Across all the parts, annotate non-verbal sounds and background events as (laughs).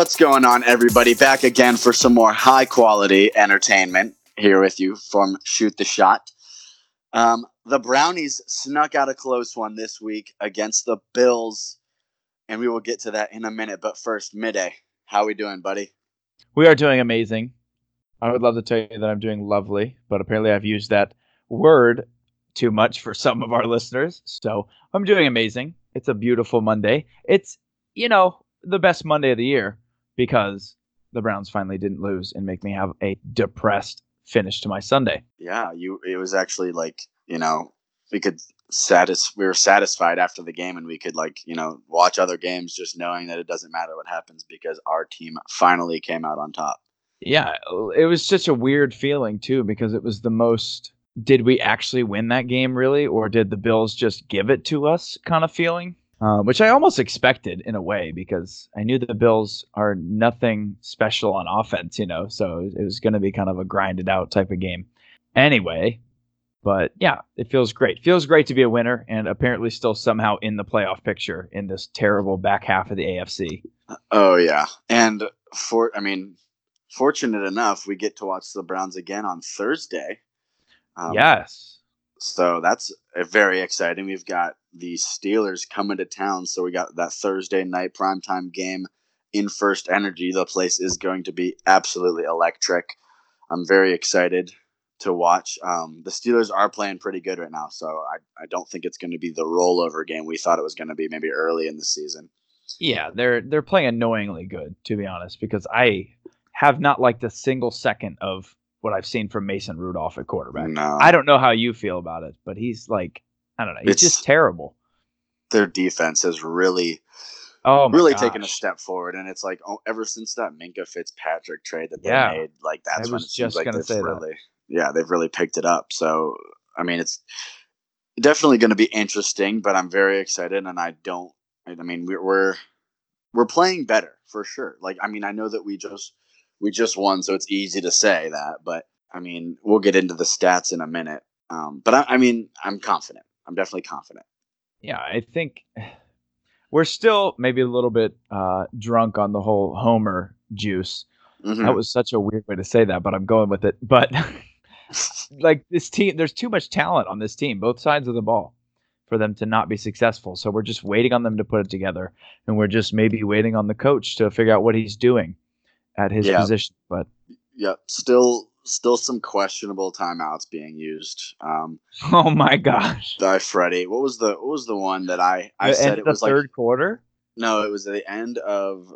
What's going on, everybody? Back again for some more high quality entertainment here with you from Shoot the Shot. Um, the Brownies snuck out a close one this week against the Bills, and we will get to that in a minute. But first, Miday, how are we doing, buddy? We are doing amazing. I would love to tell you that I'm doing lovely, but apparently I've used that word too much for (laughs) some of our listeners. So I'm doing amazing. It's a beautiful Monday. It's, you know, the best Monday of the year because the Browns finally didn't lose and make me have a depressed finish to my Sunday. Yeah, you. It was actually like you know we could satis we were satisfied after the game and we could like you know watch other games just knowing that it doesn't matter what happens because our team finally came out on top. Yeah, it was such a weird feeling too because it was the most did we actually win that game really or did the Bills just give it to us kind of feeling? Uh, which I almost expected in a way because I knew the Bills are nothing special on offense, you know, so it was going to be kind of a grinded out type of game. Anyway, but yeah, it feels great. Feels great to be a winner and apparently still somehow in the playoff picture in this terrible back half of the AFC. Oh yeah, and for I mean, fortunate enough, we get to watch the Browns again on Thursday. Um, yes. So that's very exciting. We've got the Steelers coming to town, so we got that Thursday night primetime game in FirstEnergy. The place is going to be absolutely electric. I'm very excited to watch. Um, the Steelers are playing pretty good right now, so I, I don't think it's going to be the rollover game we thought it was going to be maybe early in the season. Yeah, they're they're playing annoyingly good, to be honest, because I have not liked a single second of what I've seen from Mason Rudolph at quarterback. No. I don't know how you feel about it, but he's like I don't know, he's It's- just terrible. Their defense has really, Oh, really gosh. taken a step forward, and it's like oh, ever since that Minkah Fitzpatrick trade that they Yeah. made, like that's I when it seems like they've say that. really, yeah, they've really picked it up. So I mean, it's definitely going to be interesting, but I'm very excited, and I don't. I mean, we're we're we're playing better for sure. Like, I mean, I know that we just we just won, so it's easy to say that, but I mean, we'll get into the stats in a minute. Um, but I, I mean, I'm confident. I'm definitely confident. Yeah, I think (sighs) we're still maybe a little bit uh, drunk on the whole Homer juice. Mhm. That was such a weird way to say that, but I'm going with it. But (laughs) like this team, there's too much talent on this team, both sides of the ball, for them to not be successful. So we're just waiting on them to put it together, and we're just maybe waiting on the coach to figure out what he's doing at his Yeah. position. But Yep. Still, still some questionable timeouts being used. Um, (laughs) oh my gosh, by Freddie. What was the What was the one that I I the said it was like third quarter. no, it was the end of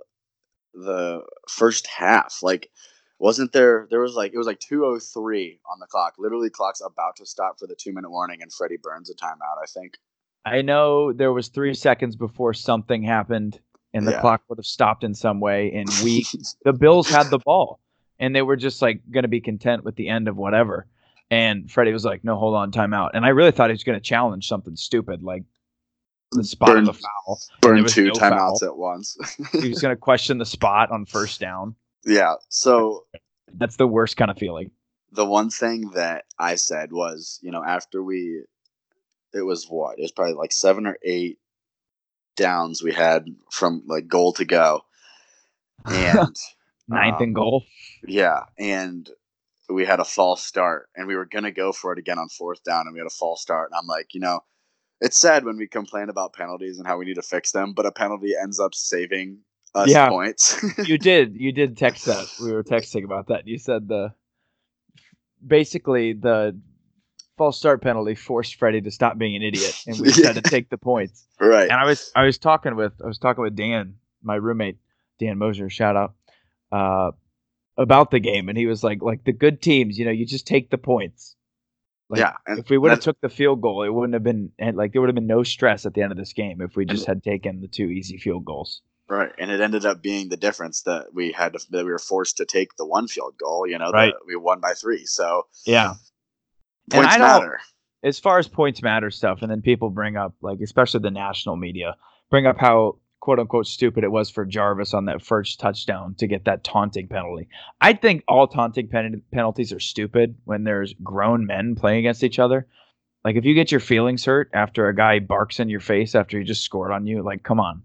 the first half. Like, wasn't there? There was like it was like two oh three on the clock. Literally, clock's about to stop for the two minute warning, and Freddie burns a timeout. I think. I know there was three seconds before something happened, and the Yeah. clock would have stopped in some way. And we, (laughs) the Bills, had the ball, and they were just like going to be content with the end of whatever. And Freddie was like, "No, hold on, time out." And I really thought he was going to challenge something stupid like the spot of the Burn- foul. Burn two no timeouts foul. at once. (laughs) He was going to question the spot on first down. yeah. So That's the worst kind of feeling. the one thing that I said was, you know, after we, it was what? It was probably like seven or eight downs we had from like goal to go. (laughs) And Ninth um, and goal. yeah, and we had a false start and we were going to go for it again on fourth down and we had a false start. And I'm like, you know, it's sad when we complain about penalties and how we need to fix them, but a penalty ends up saving us Yeah. points. (laughs) you did you did text that we were texting about that you said the basically the false start penalty forced freddie to stop being an idiot and we just had to (laughs) take the points right. and i was i was talking with i was talking with dan my roommate dan moser shout out uh about the game and he was like like the good teams you know you just take the points like, yeah. If we would have took the field goal it wouldn't have been and like there would have been no stress at the end of this game if we just had taken the two easy field goals Right, and it ended up being the difference that we had to, that we were forced to take the one field goal. You know, Right. that we won by three. So yeah And points I matter. as far as points matter stuff, and then people bring up, like, especially the national media, bring up how quote unquote stupid it was for Jarvis on that first touchdown to get that taunting penalty. I think all taunting pen- penalties are stupid when there's grown men playing against each other. Like, if you get your feelings hurt after a guy barks in your face after he just scored on you, like, come on.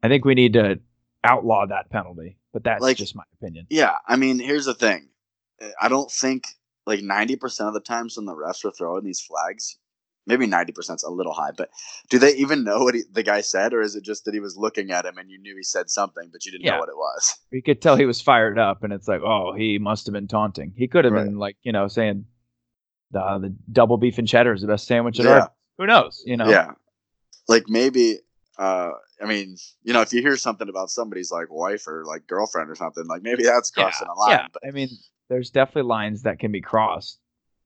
I think we need to outlaw that penalty. But that's Like- just my opinion. Yeah, I mean, here's the thing. I don't think like 90% of the times when the refs are throwing these flags, maybe 90% is a little high, but do they even know what he, the guy said, or is it just that he was looking at him and you knew he said something, but you didn't Yeah. know what it was? You could tell he was fired up, and it's like, oh, he must have been taunting. He could have Right. been like, you know, saying the the double beef and cheddar is the best sandwich at Yeah. Who knows? You know? Yeah. Like maybe, uh, I mean, you know, if you hear something about somebody's like wife or like girlfriend or something, like maybe that's Yeah, crossing a line. yeah. But I mean, there's definitely lines that can be crossed,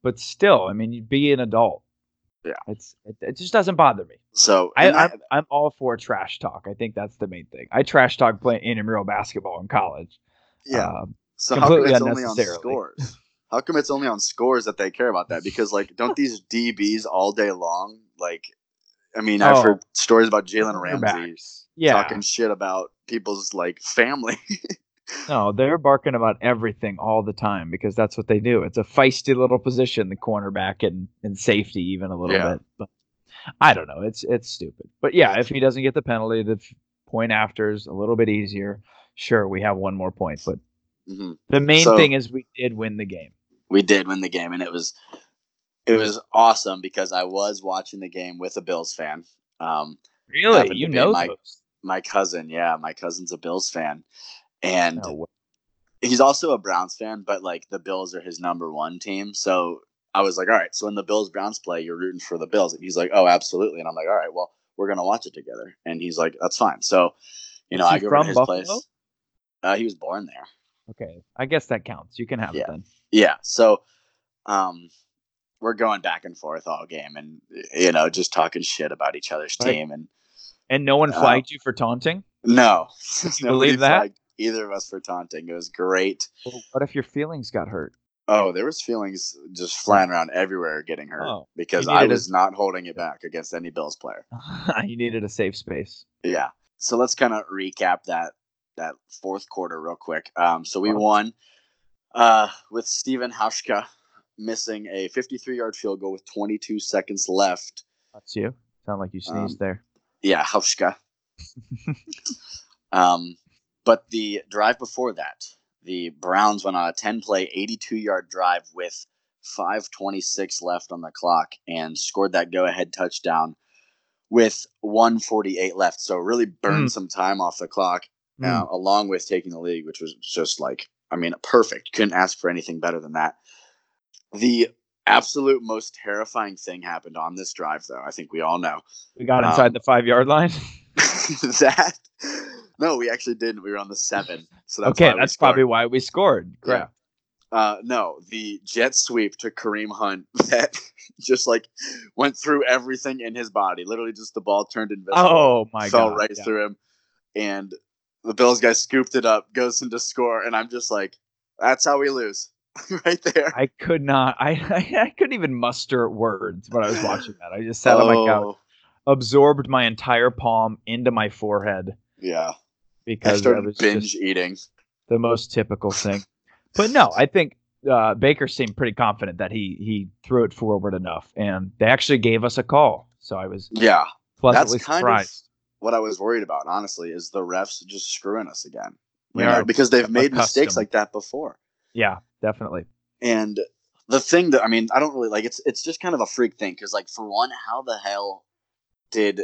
but still, I mean, you'd be an adult. Yeah. It's it, it just doesn't bother me. so I, and I'm, I'm all for trash talk. I think that's the main thing. I trash talk playing intramural basketball in college. yeah. Um, So how come it's only on scores? How come it's only on scores that they care about that? Because like, (laughs) don't these DBs all day long? Like, I mean, I've Oh. heard stories about Jalen Ramsey. Yeah. talking shit about people's like family. (laughs) No, they're barking about everything all the time because that's what they do. It's a feisty little position, the cornerback and, and safety even a little Yeah. bit. But I don't know. It's it's stupid. But yeah, if he doesn't get the penalty, the point after is a little bit easier. Sure, we have one more point, but hmm the main So- thing is we did win the game. We did win the game, and it was it was awesome because I was watching the game with a Bills fan. Um, Really, you know my- my cousin, yeah, my cousin's a Bills fan, and way. he's also a Browns fan, but like the Bills are his number one team. So I was like, all right, so when the Bills Browns play, you're rooting for the Bills. And he's like, oh, absolutely. And I'm like, all right, well, we're gonna watch it together. And he's like, that's fine. So, you know, I go to his Buffalo? place. Uh, he was born there. Okay, I guess that counts. You can have Yeah. it then. Yeah. So, um, we're going back and forth all game, and you know, just talking shit about each other's Right. team. And And no one Uh, flagged you for taunting. no, (laughs) You believe that? flagged either of us for taunting. It was great. Well, what if your feelings got hurt? Oh, there was feelings just flying around everywhere, getting hurt Oh, because I needed a- was not holding it back against any Bills player. (laughs) you needed a safe space. Yeah. So let's kind of recap that that fourth quarter real quick. Um, so we won uh, with Stephen Hauschka missing a 53 yard field goal with 22 seconds left. That's you. Sound like you sneezed Um, there. Yeah, Hauschka. (laughs) um, but the drive before that, the Browns went on a 10 play, 82 yard drive with 5.26 left on the clock and scored that go ahead touchdown with 148 left. So really burned Mm. some time off the clock, Mm. uh, along with taking the league, which was just like, I mean, perfect. Couldn't ask for anything better than that. The absolute most terrifying thing happened on this drive, though. I think we all know. we got inside um, the five yard line. (laughs) (laughs) that no, we actually didn't. We were on the seven. So that's okay, that's probably why we scored. Yeah. Uh, no, the jet sweep to Kareem Hunt (laughs) that just like went through everything in his body. Literally, just the ball turned invisible. Oh my fell god! right yeah. through him, and the Bills guy scooped it up, goes into score, and I'm just like, that's how we lose, (laughs) right there. I could not. I, I I couldn't even muster words when I was watching that. I just sat on my couch, Oh, absorbed my entire palm into my forehead Yeah, because I started was binge eating. the most typical thing. (laughs) But no, I think uh, Baker seemed pretty confident that he he threw it forward enough, and they actually gave us a call. So I was Yeah, pleasantly that's kind surprised. of what I was worried about. Honestly, is the refs just screwing us again? You know, because they've made mistakes like that before. Yeah, definitely. And the thing that I mean, I don't really like it's it's just kind of a freak thing because like for one, how the hell did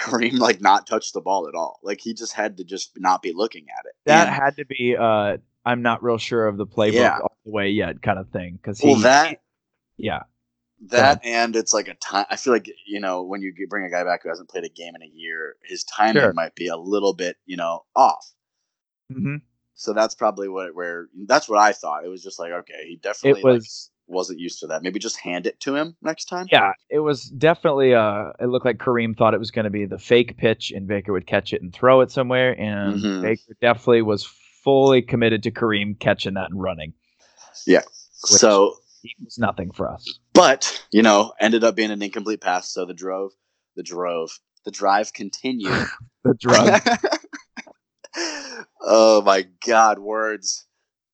Kareem like not touch the ball at all? Like he just had to just not be looking at it. That And- had to be. Uh, I'm not real sure of the playbook Yeah. all the way yet, kind of thing. Because he, well that yeah, that and it's like a time. I feel like you know when you bring a guy back who hasn't played a game in a year, his timing Sure. might be a little bit you know off. hmm So that's probably what where that's what I thought. It was just like okay, he definitely it was. like, wasn't used to that. Maybe just hand it to him next time. Yeah, it was definitely. Uh, it looked like Kareem thought it was going to be the fake pitch, and Baker would catch it and throw it somewhere, and Mhm. Baker definitely was fully committed to Kareem catching that and running. Yeah. So it was nothing for us. but you know ended up being an incomplete pass so the drove the drove the drive continued (laughs) The drug. (laughs) oh my god words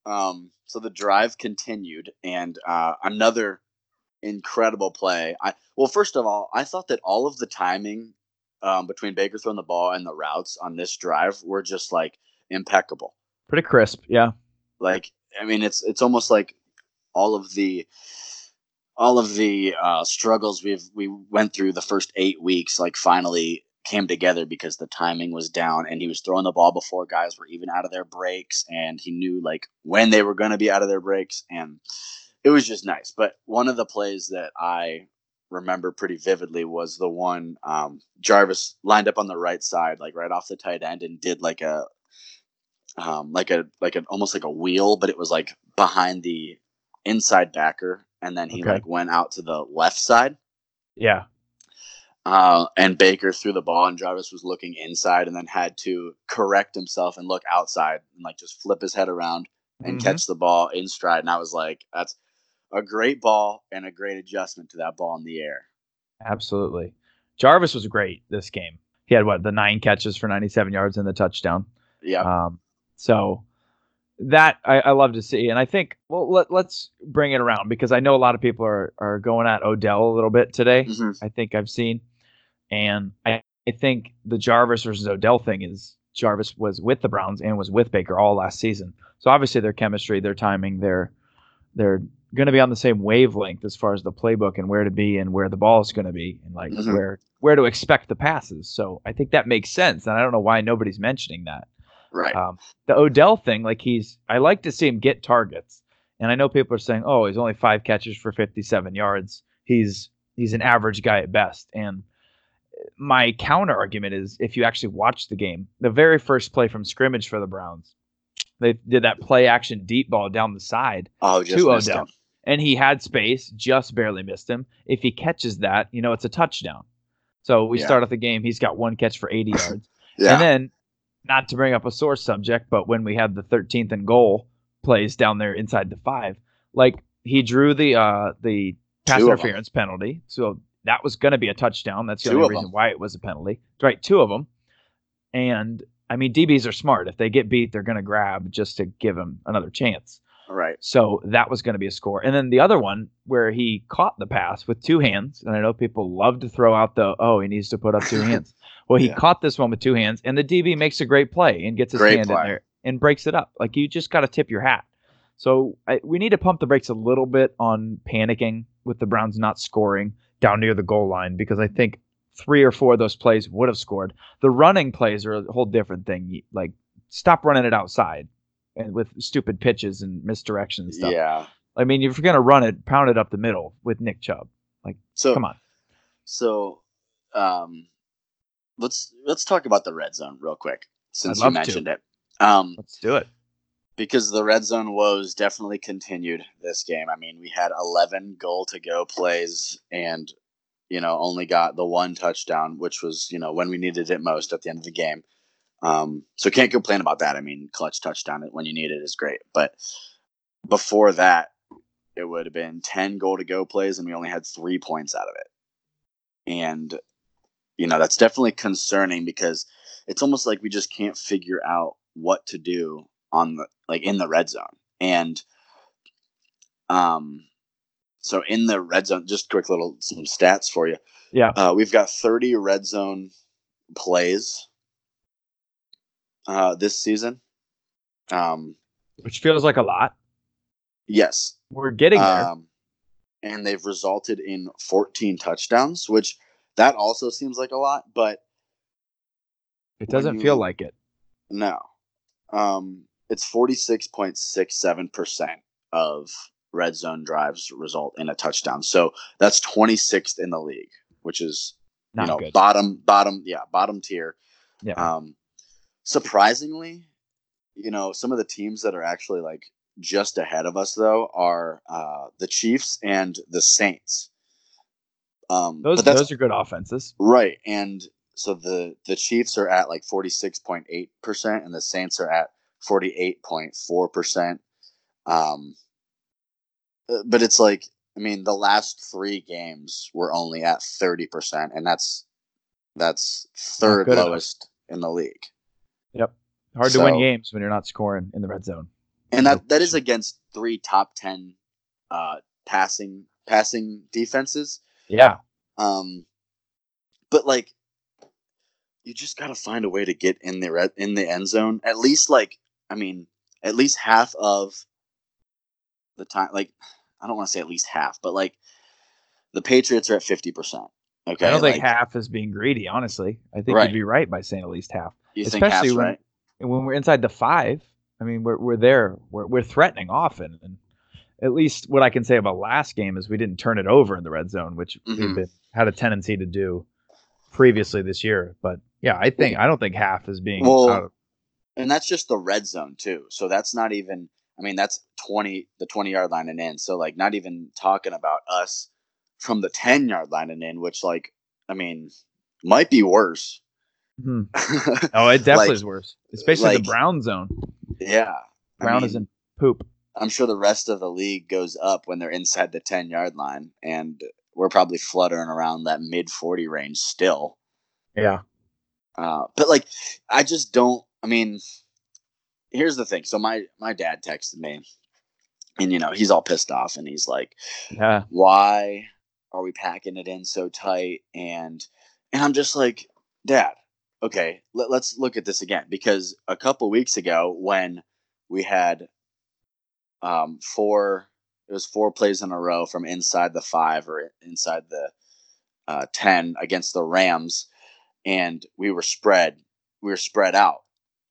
um so the drive continued and uh another incredible play i well first of all i thought that all of the timing um between baker throwing the ball and the routes on this drive were just like impeccable. Pretty crisp, yeah. Like I mean, it's it's almost like all of the all of the uh, struggles we've we went through the first eight weeks, like finally came together because the timing was down and he was throwing the ball before guys were even out of their breaks and he knew like when they were going to be out of their breaks and it was just nice but one of the plays that i remember pretty vividly was the one um, jarvis lined up on the right side like right off the tight end and did like a um, like a like an almost like a wheel but it was like behind the inside backer and then he Okay. like went out to the left side Yeah. Uh, and Baker threw the ball, and Jarvis was looking inside, and then had to correct himself and look outside, and like just flip his head around and Mhm. catch the ball in stride. And I was like, "That's a great ball and a great adjustment to that ball in the air." Absolutely. Jarvis was great this game. He had what the nine catches for 97 yards and the touchdown. Yeah, Um, so that I, I love to see, and I think well let, let's bring it around because I know a lot of people are are going at Odell a little bit today. Mhm. I think I've seen, and I, I think the Jarvis versus Odell thing is Jarvis was with the Browns and was with Baker all last season, so obviously their chemistry, their timing, their they're going to be on the same wavelength as far as the playbook and where to be and where the ball is going to be and like Mhm. where where to expect the passes. So I think that makes sense, and I don't know why nobody's mentioning that. right. Um, the Odell thing, like he's, I like to see him get targets, and I know people are saying, "Oh, he's only five catches for 57 yards. He's he's an average guy at best." And my counter argument is, if you actually watch the game, the very first play from scrimmage for the Browns, they did that play action deep ball down the side, oh, just to Odell. him. and he had space, just barely missed him. If he catches that, you know, it's a touchdown. So we Yeah. start off the game, he's got one catch for 80 (laughs) yards. Yeah, And then, not to bring up a sore subject, but when we had the 13th and goal plays down there inside the five, like he drew the uh the pass Two of 'em. interference penalty, so that was going to be a touchdown. That's the Two only reason reason 'em. why it was a penalty. Right, two of them. And I mean, DBs are smart. If they get beat, they're going to grab just to give him another chance. right. So that was going to be a score. And then the other one where he caught the pass with two hands, and I know people love to throw out the oh he needs to put up two (laughs) hands. Well, he Yeah. caught this one with two hands, and the DB makes a great play and gets his Great hand play. in there and breaks it up. Like you just got to tip your hat. So I, we need to pump the brakes a little bit on panicking with the Browns not scoring down near the goal line because I think three or four of those plays would have scored. The running plays are a whole different thing. Like stop running it outside and with stupid pitches and misdirection and stuff. Yeah. I mean, if you're gonna run it, pound it up the middle with Nick Chubb. Like, so Come on. So, um, let's let's talk about the red zone real quick since you love to. mentioned it. Um, Let's do it. Because the red zone woes definitely continued this game. I mean, we had 11 goal to go plays and you know only got the one touchdown, which was you know when we needed it most at the end of the game. Um, so can't complain about that. I mean, clutch touchdown when you need it is great, but before that, it would have been 10 goal to go plays and we only had three points out of it. And you know that's definitely concerning because it's almost like we just can't figure out what to do on the like in the red zone and um so in the red zone just quick little some stats for you Yeah. uh, we've got 30 red zone plays uh this season um Which feels like a lot. yes We're getting there. um and they've resulted in 14 touchdowns which that also seems like a lot but it doesn't you- feel like it. No. Um, it's 46.67% of red zone drives result in a touchdown. So that's 26th in the league, which is, Not you know, good. bottom, bottom, yeah, bottom tier. Yeah. Um, surprisingly, you know, some of the teams that are actually like just ahead of us, though, are uh, the Chiefs and the Saints. Um, those but those are good offenses. Right, and so the the Chiefs are at like forty six point eight percent, and the Saints are at forty eight point four percent. Um, uh, but it's like I mean, the last three games were only at thirty percent, and that's that's third good enough. lowest in the league, Yep. Hard to win games when you're not scoring in the red zone. and that that is against three top ten uh, passing passing defenses. Yeah. Um, but like, you just got to find a way to get in the re- in the end zone. At least like I mean, at least half of the time. Like I don't want to say at least half, but like the Patriots are at fifty percent. Okay, I don't think like, half is being greedy. Honestly, I think Right. you'd be right by saying at least half. you especially when- right. When we're inside the five, I mean, we're we're there. We're we're threatening often, and at least what I can say about last game is we didn't turn it over in the red zone, which we've Mhm. been had a tendency to do previously this year. But yeah, I think I don't think half is being. Well, and that's just the red zone too. So that's not even. I mean, that's twenty the twenty yard line and in. So like, not even talking about us from the ten yard line and in, which like, I mean, might be worse. Hmm. (laughs) oh, it definitely Like- is worse, especially like- the brown zone. yeah, I Brown is in poop. I'm sure the rest of the league goes up when they're inside the 10 yard line, and we're probably fluttering around that mid 40 range still. Yeah. Uh, but like, I just don't. I mean, here's the thing. So my my dad texted me, and you know he's all pissed off, and he's like, Yeah. "Why are we packing it in so tight?" And and I'm just like, Dad, okay, let, let's look at this again because a couple weeks ago when we had um four it was four plays in a row from inside the five or inside the uh, 10 against the rams and we were spread we were spread out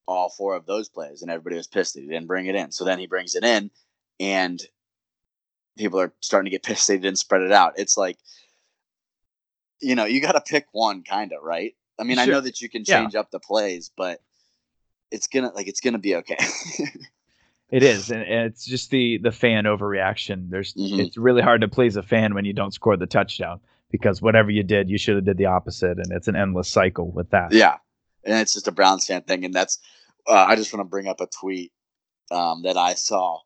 all four of those plays and everybody was pissed that he didn't bring it in so then he brings it in and people are starting to get (laughs) pissed they didn't spread it out it's like you know you got to pick one kind of right i mean i know that you can Yeah. change up the plays but it's gonna like it's gonna be okay (laughs) It is, and, it's just the the fan overreaction. There's Mhm. it's really hard to please a fan when you don't score the touchdown because whatever you did, you should have did the opposite, and it's an endless cycle with that. Yeah, and it's just a Browns fan thing, and that's. Uh, I just want to bring up a tweet um, that I saw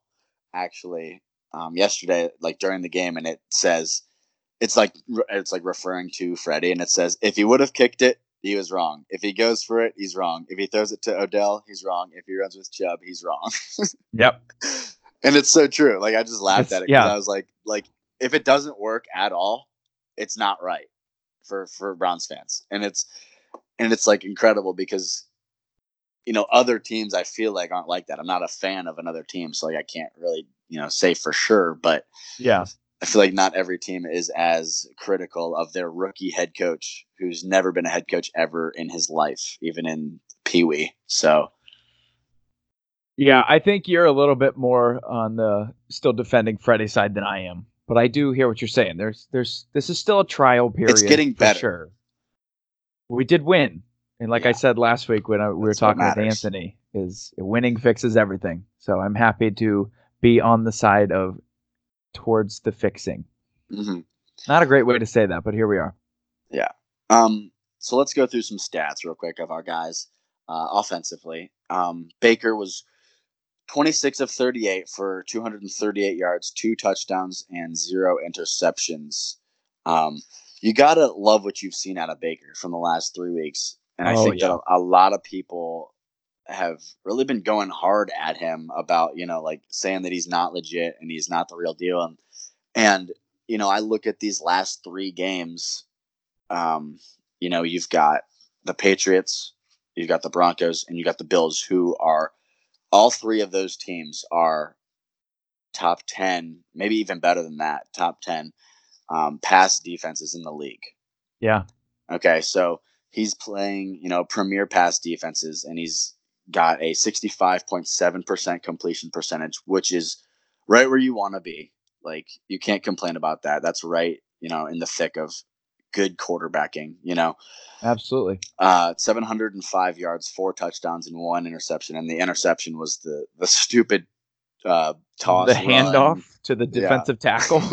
actually um, yesterday, like during the game, and it says it's like it's like referring to Freddie, and it says if he would have kicked it, he was wrong. If he goes for it, he's wrong. If he throws it to Odell, he's wrong. If he runs with Chubb, he's wrong. (laughs) Yep. and it's so true. Like I just laughed It's- at it because yeah. I was like, like if it doesn't work at all, it's not right for for Browns fans, and it's and it's like incredible because you know other teams I feel like aren't like that. I'm not a fan of another team, so like I can't really you know say for sure, but Yeah. I feel like not every team is as critical of their rookie head coach who's never been a head coach ever in his life, even in Pee Wee. So Yeah, I think you're a little bit more on the still defending Freddie's side than I am, but I do hear what you're saying. There's, there's, this is still a trial period. It's getting better. Sure. We did win, and like I said last week when I, we were That's talking with. Anthony, is winning fixes everything. So I'm happy to be on the side of towards the fixing. mhm. Not a great way to say that, but here we are. Yeah. Um, so let's go through some stats real quick of our guys uh, offensively. Um, Baker was 26 of 38 for 238 yards, two touchdowns, and zero interceptions. Um, you gotta love what you've seen out of Baker from the last three weeks, and I Oh, think yeah. that a, a lot of people have really been going hard at him about you know like saying that he's not legit and he's not the real deal, and and you know I look at these last three games um, you know, you've got the Patriots, you've got the Broncos, and you got the Bills, who are all three of those teams are top 10, maybe even better than that, top 10 um, pass defenses in the league. Yeah. Okay, so he's playing, you know, premier pass defenses, and he's got a 65.7% completion percentage, which is right where you want to be. Like, you can't complain about that. That's right, you know, in the thick of good quarterbacking, you know. Absolutely. Uh, 705 yards, four touchdowns, and one interception. And the interception was the the stupid uh, toss. the run. handoff to the Yeah. defensive tackle. (laughs)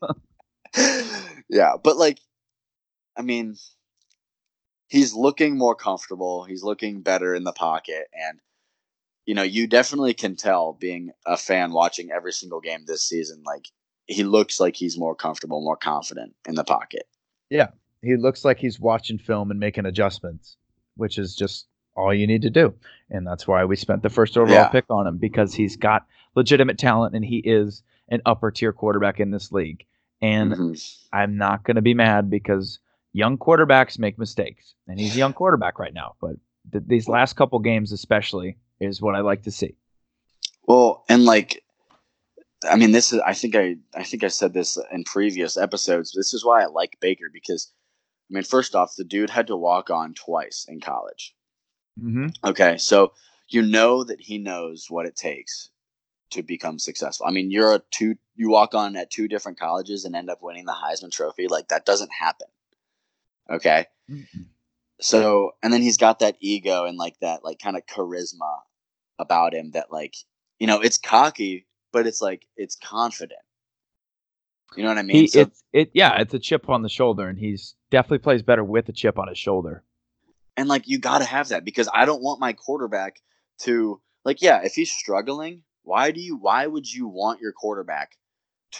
(laughs) (laughs) yeah, but like, I mean, he's looking more comfortable. He's looking better in the pocket, and you know, you definitely can tell being a fan watching every single game this season. Like, he looks like he's more comfortable, more confident in the pocket. Yeah, he looks like he's watching film and making adjustments, which is just all you need to do. And that's why we spent the first overall Yeah. pick on him because he's got legitimate talent and he is an upper tier quarterback in this league. And Mhm. I'm not going to be mad because young quarterbacks make mistakes, and he's a young (sighs) quarterback right now. But th- these last couple games, especially, is what I like to see. Well, and like, I mean, this is. I think I. I think I said this in previous episodes. This is why I like Baker because, I mean, first off, the dude had to walk on twice in college. Mm-hmm. Okay, so you know that he knows what it takes to become successful. I mean, you're a two. You walk on at two different colleges and end up winning the Heisman Trophy. Like that doesn't happen. Okay. Mm-hmm. So, and then he's got that ego and like that, like kind of charisma about him that, like, you know, it's cocky, but it's like it's confident. You know what I mean? He, So- it's it yeah, it's a chip on the shoulder, and he's definitely plays better with a chip on his shoulder. and like you got to have that because I don't want my quarterback to like, yeah, if he's struggling, why do you? Why would you want your quarterback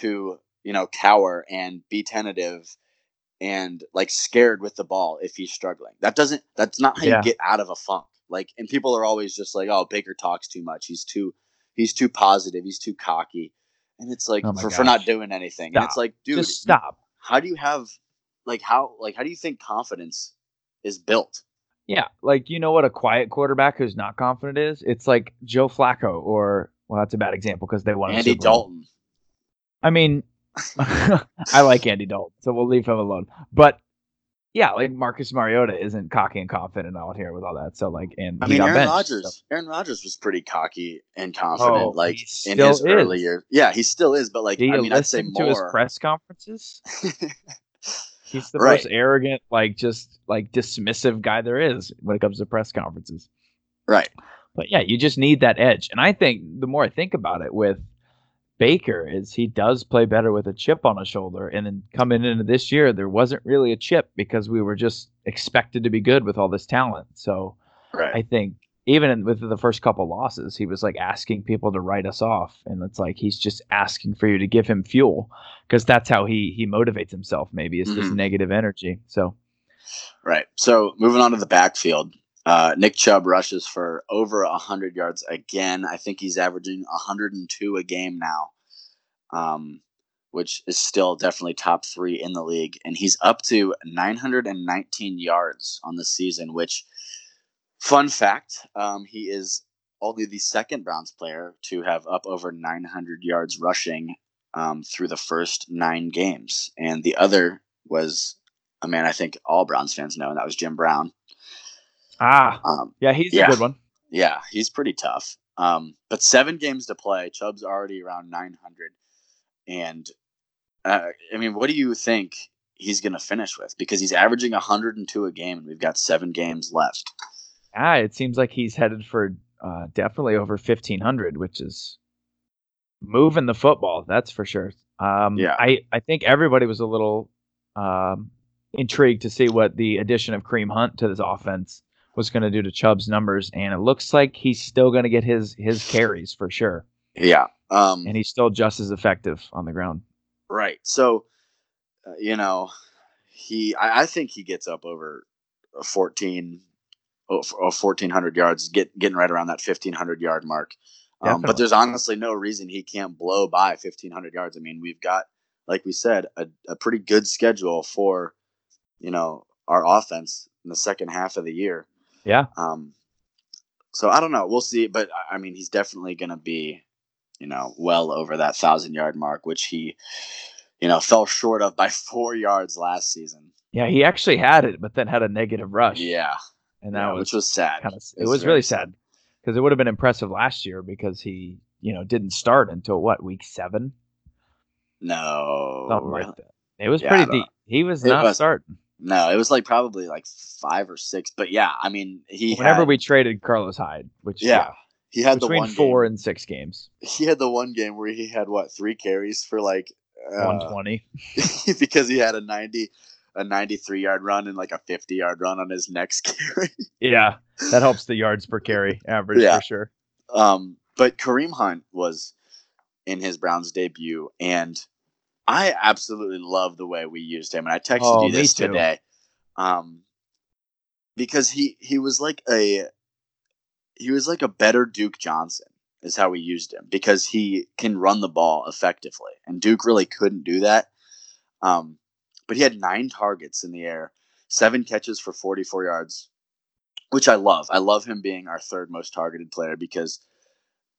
to, you know, cower and be tentative? And like scared with the ball if he's struggling. That doesn't. That's not how Yeah. you get out of a funk. Like, and people are always just like, "Oh, Baker talks too much. He's too, he's too positive. He's too cocky." And it's like Oh for, for not doing anything. And it's like, dude, Just stop. how do you have like how like how do you think confidence is built? Yeah, like you know what a quiet quarterback who's not confident is? It's like Joe Flacco or well, that's a bad example because they won. a Andy. Dalton. I mean, (laughs) I like Andy Dalton, so we'll leave him alone. But yeah, like Marcus Mariota isn't cocky and confident out here with all that. So like, and I mean, Aaron Rodgers. so- Aaron Rodgers was pretty cocky and oh, confident, Oh, like in his early years. Yeah, he still is, but like I mean, I'd say listen to his more. press conferences? (laughs) He's the Right. most arrogant, like just like dismissive guy there is when it comes to press conferences. right. But yeah, you just need that edge. And I think the more I think about it with Baker is he does play better with a chip on his shoulder. And then coming into this year, there wasn't really a chip because we were just expected to be good with all this talent. So Right. I think even in, with the first couple losses, he was like asking people to write us off, and it's like he's just asking for you to give him fuel because that's how he he motivates himself. Maybe it's just Mhm. negative energy. So Right. So moving on to the backfield, uh, Nick Chubb rushes for over hundred yards again. I think he's averaging 102 a game now, um, which is still definitely top three in the league. And he's up to 919 yards on the season. Which, fun fact, um, he is only the second Browns player to have up over 900 yards rushing um, through the first nine games, and the other was a man I think all Browns fans know, and that was Jim Brown. Ah, Um, yeah, he's Yeah. a good one. yeah, he's pretty tough. Um, but seven games to play. Chubb's already around 900. And uh, I mean, what do you think he's going to finish with? Because he's averaging 102 a game, and we've got seven games left. Ah, it seems like he's headed for uh, definitely over fifteen hundred, which is moving the football. That's for sure. Um, Yeah. I I think everybody was a little um, intrigued to see what the addition of Kareem Hunt to this offense was going to do to Chubb's numbers, and it looks like he's still going to get his his (sighs) carries for sure, Yeah. Um, and he's still just as effective on the ground. Right. So, uh, you know, he I, I think he gets up over a 14 oh, oh, 1400 yards, get getting right around that 1500 yard mark. Um, but there's honestly no reason he can't blow by 1500 yards. I mean, we've got like we said a, a pretty good schedule for you know our offense in the second half of the year. Yeah, Um, so I don't know. We'll see. But I- mean, he's definitely going to be, you know, well over that thousand yard mark, which he, you know, fell short of by (laughs) four yards last season. yeah, he actually had it, but then had a negative rush. Yeah, and that yeah, was which was sad. kind of it was really sad because it would have been impressive last year because he you know didn't start until what week seven No, something really. like that it was Yeah, pretty deep he was It not was- starting no, it was like probably like five or six. But yeah, I mean, he whenever had, we traded Carlos Hyde which yeah, he had the between one four game, and six games (laughs) he had the one game where he had what three carries for like uh, 120 (laughs) because he had a 90 a 93 yard run and like a 50 yard run on his next (laughs) carry yeah that helps the yards per carry average Yeah. for sure um but Kareem Hunt was in his Browns debut and I absolutely love the way we used him and I texted Oh, you this today um because he he was like a he was like a better Duke Johnson is how we used him because he can run the ball effectively and Duke really couldn't do that um but he had nine targets in the air seven catches for 44 yards, which I love. I love him being our third most targeted player because,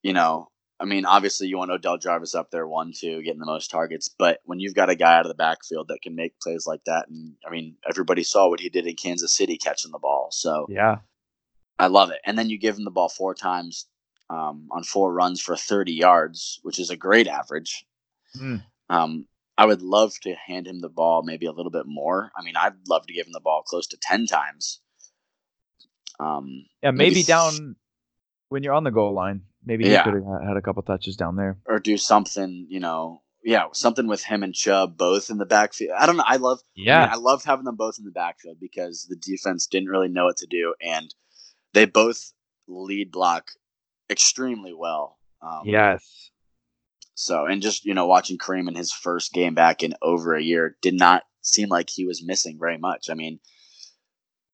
you know, I mean, obviously you want Odell Jarvis up there, one, two, getting the most targets. But when you've got a guy out of the backfield that can make plays like that, and I mean, everybody saw what he did in Kansas City catching the ball. So yeah, I love it. And then you give him the ball four times um, on four runs for 30 yards, which is a great average. Mm. Um, I would love to hand him the ball maybe a little bit more. I mean, I'd love to give him the ball close to 10 times. Um, yeah, maybe, maybe down when you're on the goal line. Maybe yeah. he could have had a couple touches down there. Or do something, you know, yeah, something with him and Chubb both in the backfield. I don't know. I love, yeah, I, mean, I loved having them both in the backfield because the defense didn't really know what to do, and they both lead block extremely well. Um, yes. So, and just you know, watching Kareem in his first game back in over a year did not seem like he was missing very much. I mean,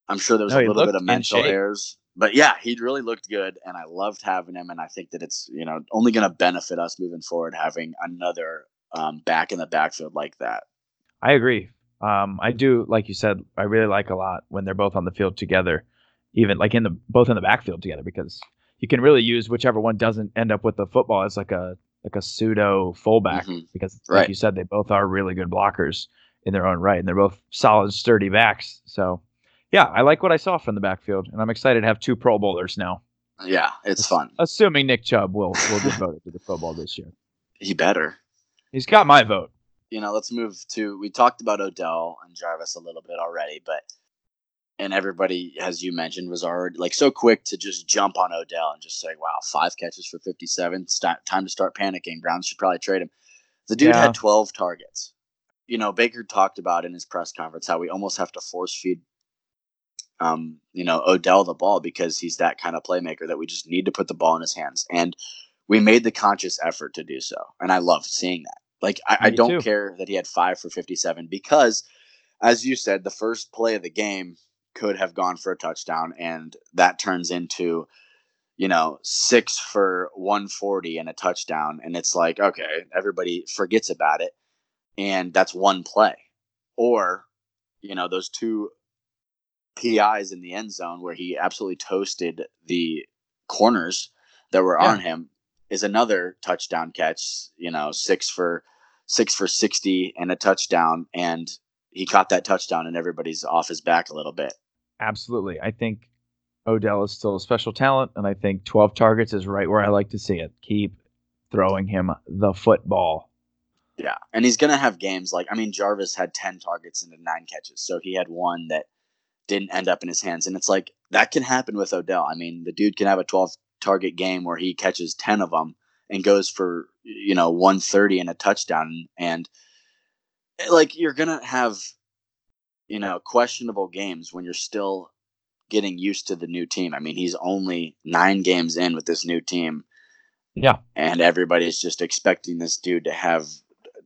I'm sure there was no, a little bit of mental errors, but yeah, he really looked good, and I loved having him. And I think that it's you know only going to benefit us moving forward having another um, back in the backfield like that. I agree. Um, I do, like you said, I really like a lot when they're both on the field together, even like in the both in the backfield together because you can really use whichever one doesn't end up with the football as like a like a pseudo fullback mm-hmm. because like right. you said they both are really good blockers in their own right and they're both solid sturdy backs so yeah i like what i saw from the backfield and i'm excited to have two pro bowlers now yeah it's fun assuming nick chubb will will get (laughs) voted to the pro bowl this year he better he's got my vote you know let's move to we talked about odell and jarvis a little bit already but and everybody, as you mentioned, was already like so quick to just jump on Odell and just say, "Wow, five catches for 57. St- time to start panicking. Browns should probably trade him." The dude yeah. had 12 targets. You know, Baker talked about in his press conference how we almost have to force feed, um, you know, Odell the ball because he's that kind of playmaker that we just need to put the ball in his hands, and we made the conscious effort to do so, and I love seeing that. Like, I, I don't too. care that he had five for 57 because, as you said, the first play of the game could have gone for a touchdown, and that turns into you know, six for 140 and a touchdown. And it's like, okay, everybody forgets about it. And that's one play. Or, you know, those two PIs in the end zone where he absolutely toasted the corners that were yeah. on him is another touchdown catch, you know, six for six for 60 and a touchdown. And he caught that touchdown and everybody's off his back a little bit absolutely. I think Odell is still a special talent, and I think 12 targets is right where I like to see it. Keep throwing him the football. Yeah, and he's gonna have games like I mean Jarvis had 10 targets and nine catches, so he had one that didn't end up in his hands, and it's like that can happen with Odell. I mean, the dude can have a 12 target game where he catches 10 of them and goes for you know 130 and a touchdown, and eh, like you're gonna have you know, questionable games when you're still getting used to the new team. I mean, he's only nine games in with this new team. Yeah. And everybody's just expecting this dude to have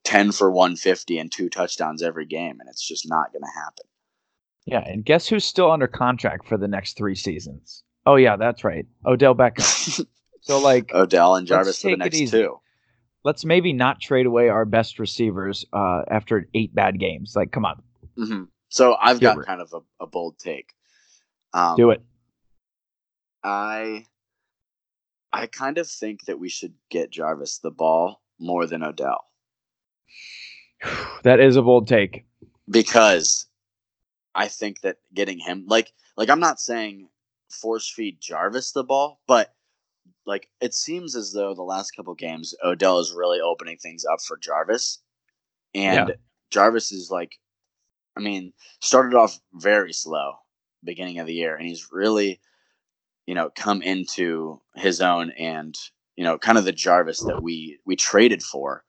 10 for 150 and two touchdowns every game. And it's just not going to happen. Yeah. And guess who's still under contract for the next three seasons? Oh, yeah, that's right. Odell Beckham. (laughs) so, like, Odell and Jarvis for the next two. Let's maybe not trade away our best receivers uh, after eight bad games. Like, come on. Mm-hmm. So I've got kind of a, a bold take. Um, Do it. I I kind of think that we should get Jarvis the ball more than Odell. (sighs) That is a bold take. Because I think that getting him like like I'm not saying force feed Jarvis the ball, but like it seems as though the last couple games Odell is really opening things up for Jarvis. And yeah. Jarvis is like I mean, started off very slow beginning of the year, and he's really, you know, come into his own and you know, kind of the Jarvis that we we traded for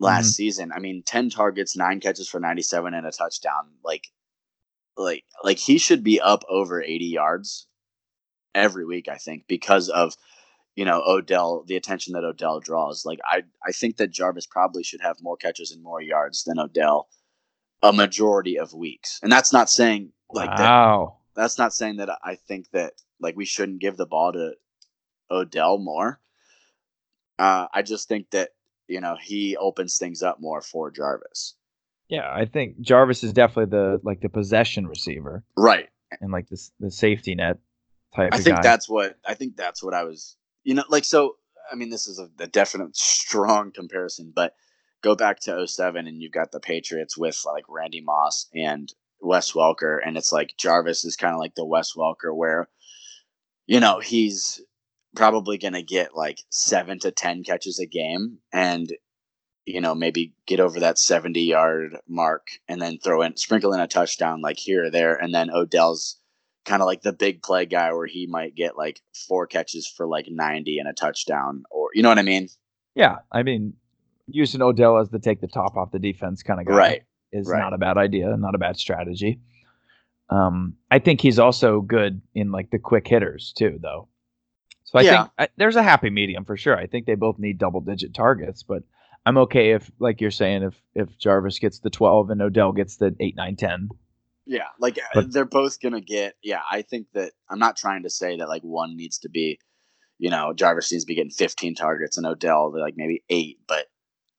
last mm-hmm. season. I mean, ten targets, nine catches for ninety seven, and a touchdown. Like, like, like he should be up over eighty yards every week. I think because of you know Odell, the attention that Odell draws. Like, I I think that Jarvis probably should have more catches and more yards than Odell a majority of weeks. And that's not saying like wow. that. That's not saying that I think that like we shouldn't give the ball to Odell more. Uh, I just think that you know he opens things up more for Jarvis. Yeah, I think Jarvis is definitely the like the possession receiver Right. and like this the safety net type I think guy. that's what I think that's what I was you know like so I mean this is a, a definite strong comparison but go back to 07 and you've got the Patriots with like Randy Moss and Wes Welker and it's like Jarvis is kind of like the Wes Welker where you know he's probably going to get like 7 to 10 catches a game and you know maybe get over that 70 yard mark and then throw in sprinkle in a touchdown like here or there and then Odell's kind of like the big play guy where he might get like four catches for like 90 and a touchdown or you know what I mean? yeah, I mean, using Odell as the take the top off the defense kind of guy Right. is right. not a bad idea, not a bad strategy. Um, I think he's also good in like the quick hitters too, though. So I Yeah. think I, there's a happy medium for sure. I think they both need double digit targets, but I'm okay if, like you're saying, if if Jarvis gets the 12 and Odell gets the 8, 9, 10. Yeah, like uh, But- they're both going to get yeah, I think that I'm not trying to say that like one needs to be you know, Jarvis needs to be getting 15 targets and Odell like maybe 8, but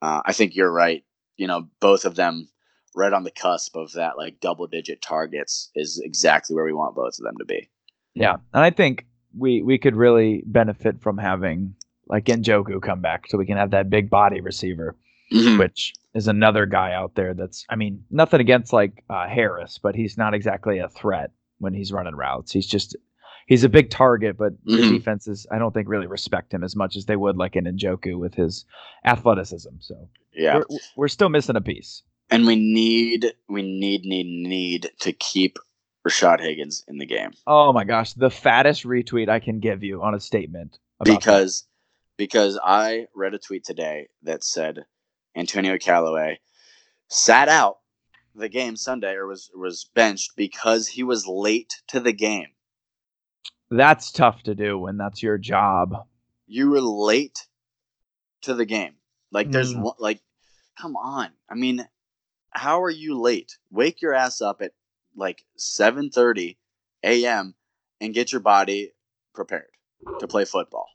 uh, I think you're right. You know, both of them right on the cusp of that like double digit targets is exactly where we want both of them to be. Yeah, and I think we we could really benefit from having like Njoku come back, so we can have that big body receiver, Mhm. which is another guy out there that's. I mean, nothing against like uh, Harris, but he's not exactly a threat when he's running routes. He's just he's a big target, but the Mhm. defenses I don't think really respect him as much as they would like an Njoku with his athleticism. So Yeah. we're, we're still missing a piece. And we need we need need need to keep Rashard Higgins in the game. Oh my gosh, the fattest retweet I can give you on a statement because because I read a tweet today that said Antonio Callaway sat out the game Sunday or was was benched because he was late to the game. that's tough to do when that's your job. You were late to the game. Like there's Mm. one like come on. I mean, how are you late? Wake your ass up at like 7:30 a.m. and get your body prepared to play football.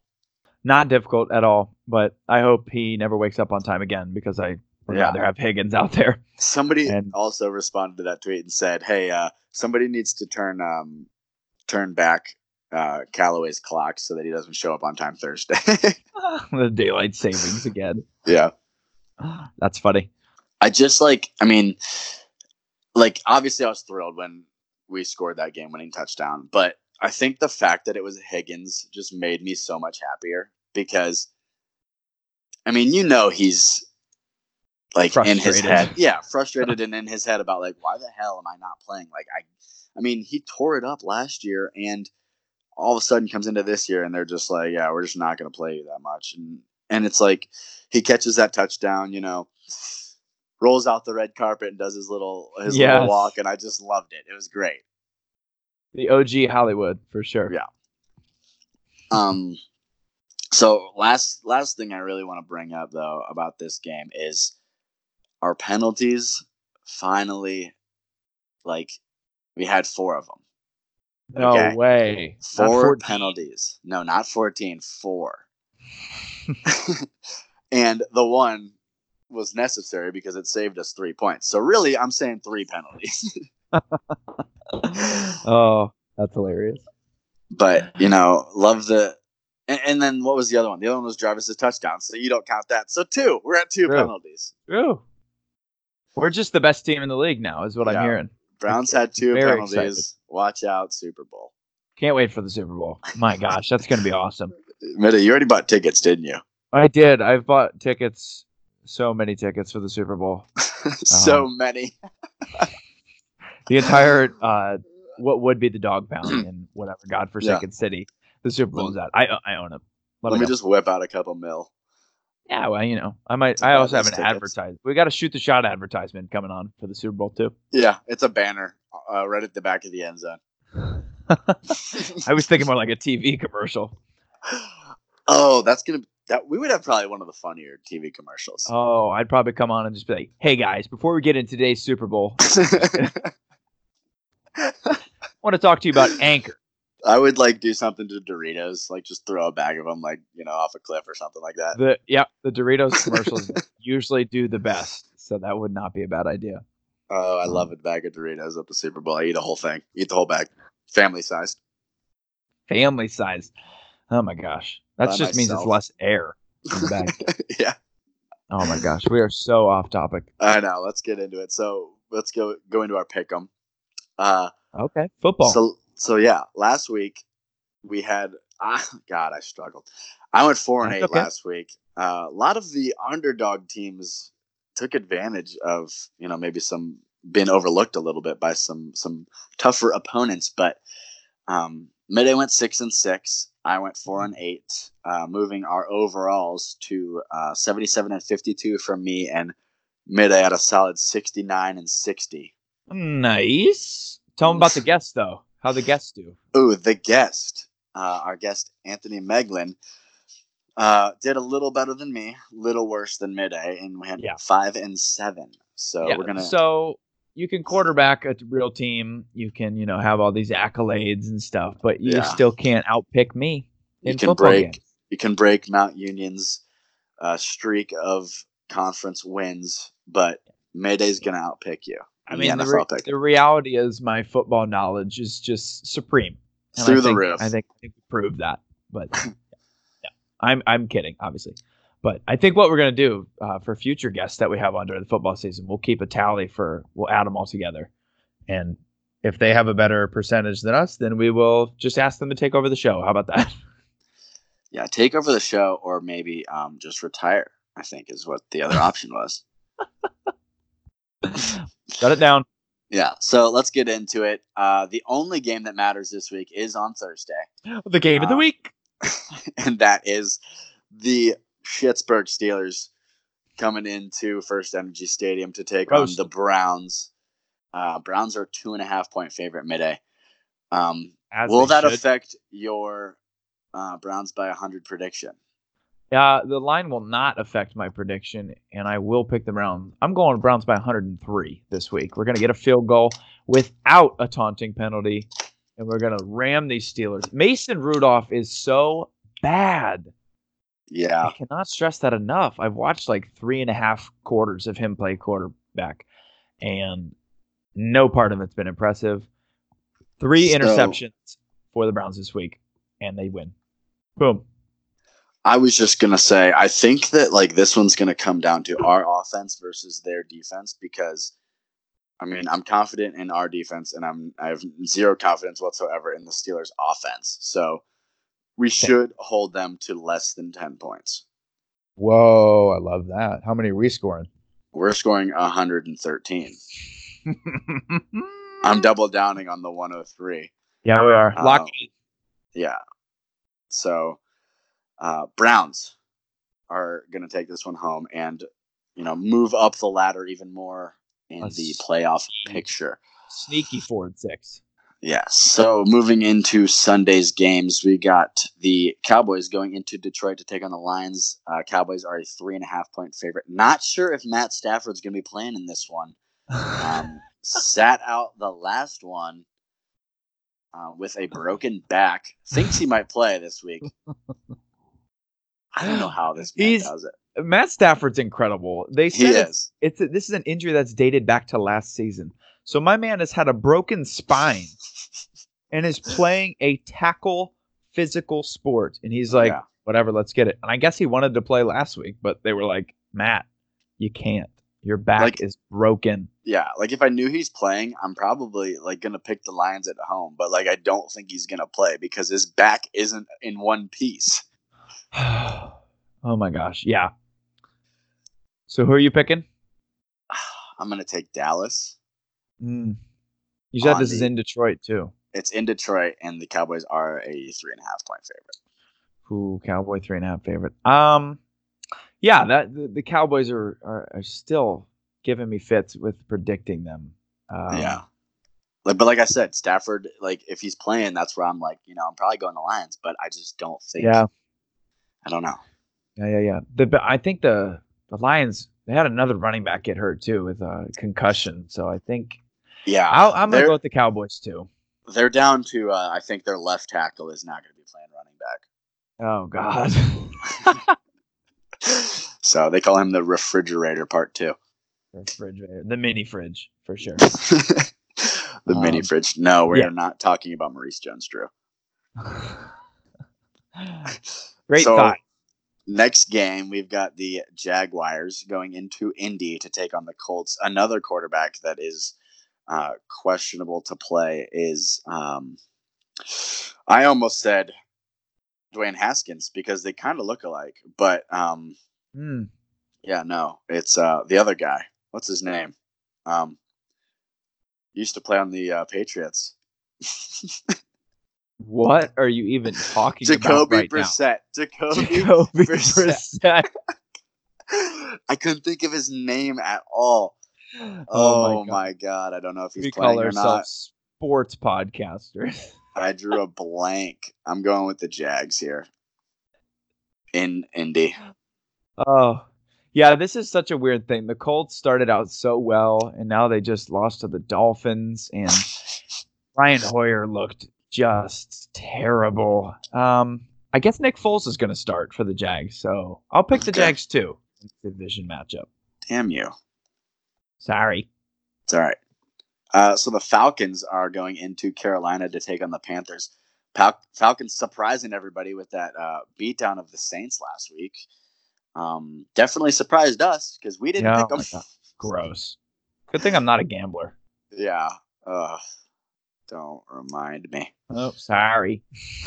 Not difficult at all, but I hope he never wakes up on time again because I would Yeah. rather have Higgins out there. Somebody And- also responded to that tweet and said, "Hey, uh, somebody needs to turn um, turn back uh, Callaway's clock so that he doesn't show up on time Thursday." (laughs) (laughs) the daylight savings again. yeah, (gasps) That's funny. I just like, I mean, like obviously I was thrilled when we scored that game-winning touchdown, but I think the fact that it was Higgins just made me so much happier because, I mean, you know, he's like in his head, yeah, (laughs) frustrated and in his head about like, why the hell am I not playing? Like, I, I mean, he tore it up last year, and all of a sudden comes into this year, and they're just like, yeah, we're just not going to play you that much, and and it's like he catches that touchdown, you know, rolls out the red carpet and does his little his Yes. little walk, and I just loved it. It was great. The OG Hollywood for sure. Yeah. Um, so last last thing I really want to bring up though about this game is our penalties. Finally, like we had four of them. No Okay. way. Four penalties. No, not fourteen. Four. (laughs) (laughs) and the one was necessary because it saved us three points. So really, I'm saying three penalties. (laughs) oh, that's hilarious. but you know, love the. And, and then what was the other one? The other one was Jarvis's touchdown. So you don't count that. So two. We're at two True. penalties. True. We're just the best team in the league now, is what Yeah. I'm hearing. Browns had two Very penalties. excited. Watch out, Super Bowl. Can't wait for the Super Bowl. My gosh, that's gonna be awesome. (laughs) Miday, you already bought tickets, didn't you? I did. I've bought tickets, so many tickets for the Super Bowl. (laughs) so Uh-huh. many. (laughs) The entire uh, what would be the dog pound (clears throat) in whatever godforsaken city the Super Bowl's at. I I own it. Let, Let me go. just whip out a couple mil. Yeah, well, you know, I might. I also have an advertisement. We got to shoot the shot advertisement coming on for the Super Bowl too. Yeah, it's a banner uh, right at the back of the end zone. (laughs) I was thinking more like a TV commercial. (gasps) oh, that's gonna that we would have probably one of the funnier TV commercials. Oh, I'd probably come on and just be like, "Hey guys, before we get into today's Super Bowl, I want to talk to you about Anchor." I would like do something to Doritos, like just throw a bag of them, like you know, off a cliff or something like that. The yeah, the Doritos (laughs) commercials usually do the best. so that would not be a bad idea. Oh, I love a bag of Doritos at the Super Bowl. I eat a whole thing. Eat the whole bag. Family sized. Family size. Oh my gosh. That By just means it's less air in the (laughs) bag. yeah. oh my gosh. We are so off topic. I know. Let's get into it. So let's go go into our pick 'em. Uh Okay. Football. so so yeah, last week we had ah (laughs) God, I struggled. I went four and eight okay. last week. Uh, a lot of the underdog teams took advantage of, you know, maybe some been overlooked a little bit by some some tougher opponents, but um Miday went six and six. I went four and eight, uh, moving our overalls to uh, 77 and 52 from me, and Miday at a solid 69 and 60. nice. Tell them about the (laughs) guests though. How the guests do. Ooh, the guest, uh, our guest Anthony Meglin, uh, did a little better than me, little worse than Miday, and we had Yeah. five and seven. So yeah. we're gonna. So you can quarterback a real team. You can, you know, have all these accolades and stuff, but you Yeah. still can't outpick me You can football break- games. you can break Mount Union's uh, streak of conference wins, but Miday's gonna outpick you. I mean, the, re- the reality is my football knowledge is just supreme. And I through the think- roof. I think I think we proved that. But (laughs) yeah, I'm I'm kidding, obviously. But I think what we're gonna do uh, for future guests that we have on during the football season, we'll keep a tally for we'll add them all together, and if they have a better percentage than us, then we will just ask them to take over the show. How about that? (laughs) Yeah, take over the show, or maybe um, just retire. I think is what the other (laughs) option was. Shut it down. Yeah, so let's get into it. Uh, the only game that matters this week is on Thursday, (gasps) The game of the Uh, week. (laughs) and that is the Pittsburgh Steelers coming into FirstEnergy Stadium to take Roast. on the Browns. Uh, Browns are two and a half point favorite Miday. Um, will that should. affect your uh, Browns by hundred prediction? Uh, the line will not affect my prediction, and I will pick the Browns. I'm going Browns by 103 this week. We're going to get a field goal without a taunting penalty, and we're going to ram these Steelers. Mason Rudolph is so bad. Yeah, I cannot stress that enough. I've watched like three and a half quarters of him play quarterback, and no part of it's been impressive. Three So- interceptions for the Browns this week, and they win. Boom. I was just gonna say, I think that like this one's gonna come down to our offense versus their defense because, I mean, I'm confident in our defense, and I'm I have zero confidence whatsoever in the Steelers' offense. So we should hold them to less than ten points. Whoa, I love that. How many are we scoring? We're scoring 113. (laughs) I'm double downing on the 103. Yeah, we are. Uh, Lock Yeah. So, uh, Browns are going to take this one home and, you know, move up the ladder even more in Let's the playoff see. picture. sneaky four and six. Yeah. So, moving into Sunday's games, we got the Cowboys going into Detroit to take on the Lions. Uh, Cowboys are a three and a half point favorite. Not sure if Matt Stafford's going to be playing in this one. (laughs) Um, sat out the last one uh, with a broken back. Thinks he might play this week. (laughs) I don't know how this man does it. Matt Stafford's incredible. They He said it's, is. it's a, this is an injury that's dated back to last season. So my man has had a broken spine (laughs) and is playing a tackle physical sport, and he's like, Yeah. whatever, let's get it. And I guess he wanted to play last week, but they were like, Matt, you can't. Your back Like- is broken. Yeah, like if I knew he's playing, I'm probably like gonna pick the Lions at home. But like I don't think he's gonna play because his back isn't in one piece. (sighs) oh my gosh, yeah. So who are you picking? (sighs) I'm gonna take Dallas. Mm. You said this is in Detroit too. It's in Detroit, and the Cowboys are a three and a half point favorite. Who Cowboy three and a half favorite? Um, yeah, that the, the Cowboys are, are are still giving me fits with predicting them. Um, yeah. Like, but like I said, Stafford, like if he's playing, that's where I'm like, you know, I'm probably going the Lions, but I just don't think. yeah, I don't know. yeah, yeah, yeah. The I think the the Lions they had another running back get hurt too with a concussion, so I think Yeah, I'll, I'm gonna go with the Cowboys too. they're down to. Uh, I think their left tackle is not going to be playing running back. Oh God, (laughs) so they call him the refrigerator part two. refrigerator, the mini fridge for sure. (laughs) the mini Um, fridge. No, we yeah. are not talking about Maurice Jones-Drew. (laughs) Great So, thought. Next game, we've got the Jaguars going into Indy to take on the Colts. Another quarterback that is uh, questionable to play is, um, I almost said Dwayne Haskins because they kind of look alike, but um, Hmm. yeah, no, it's uh, the other guy. What's his name? Um, used to play on the uh, Patriots. (laughs) What are you even talking Jacoby about right Brissett. now? Jacoby (laughs) Jacoby Brissett. Brissett. (laughs) I couldn't think of his name at all. Oh, Oh, my my god, I don't know if he's we playing or not. sports podcasters. I drew a blank. I'm going with the Jags here. In Indy. Oh, yeah, this is such a weird thing. The Colts started out so well, and now they just lost to the Dolphins, and (laughs) Brian Hoyer looked just terrible. Um, I guess Nick Foles is going to start for the Jags, so I'll pick the Jags too. Division matchup. Damn you. Sorry. It's all right. Uh, so the Falcons are going into Carolina to take on the Panthers. Fal- Falcons surprising everybody with that uh, beatdown of the Saints last week. Um, definitely surprised us because we didn't Yeah, pick oh them. Gross. Good thing I'm not a gambler. (laughs) Yeah. Ugh. Don't remind me. Oh, sorry. (laughs)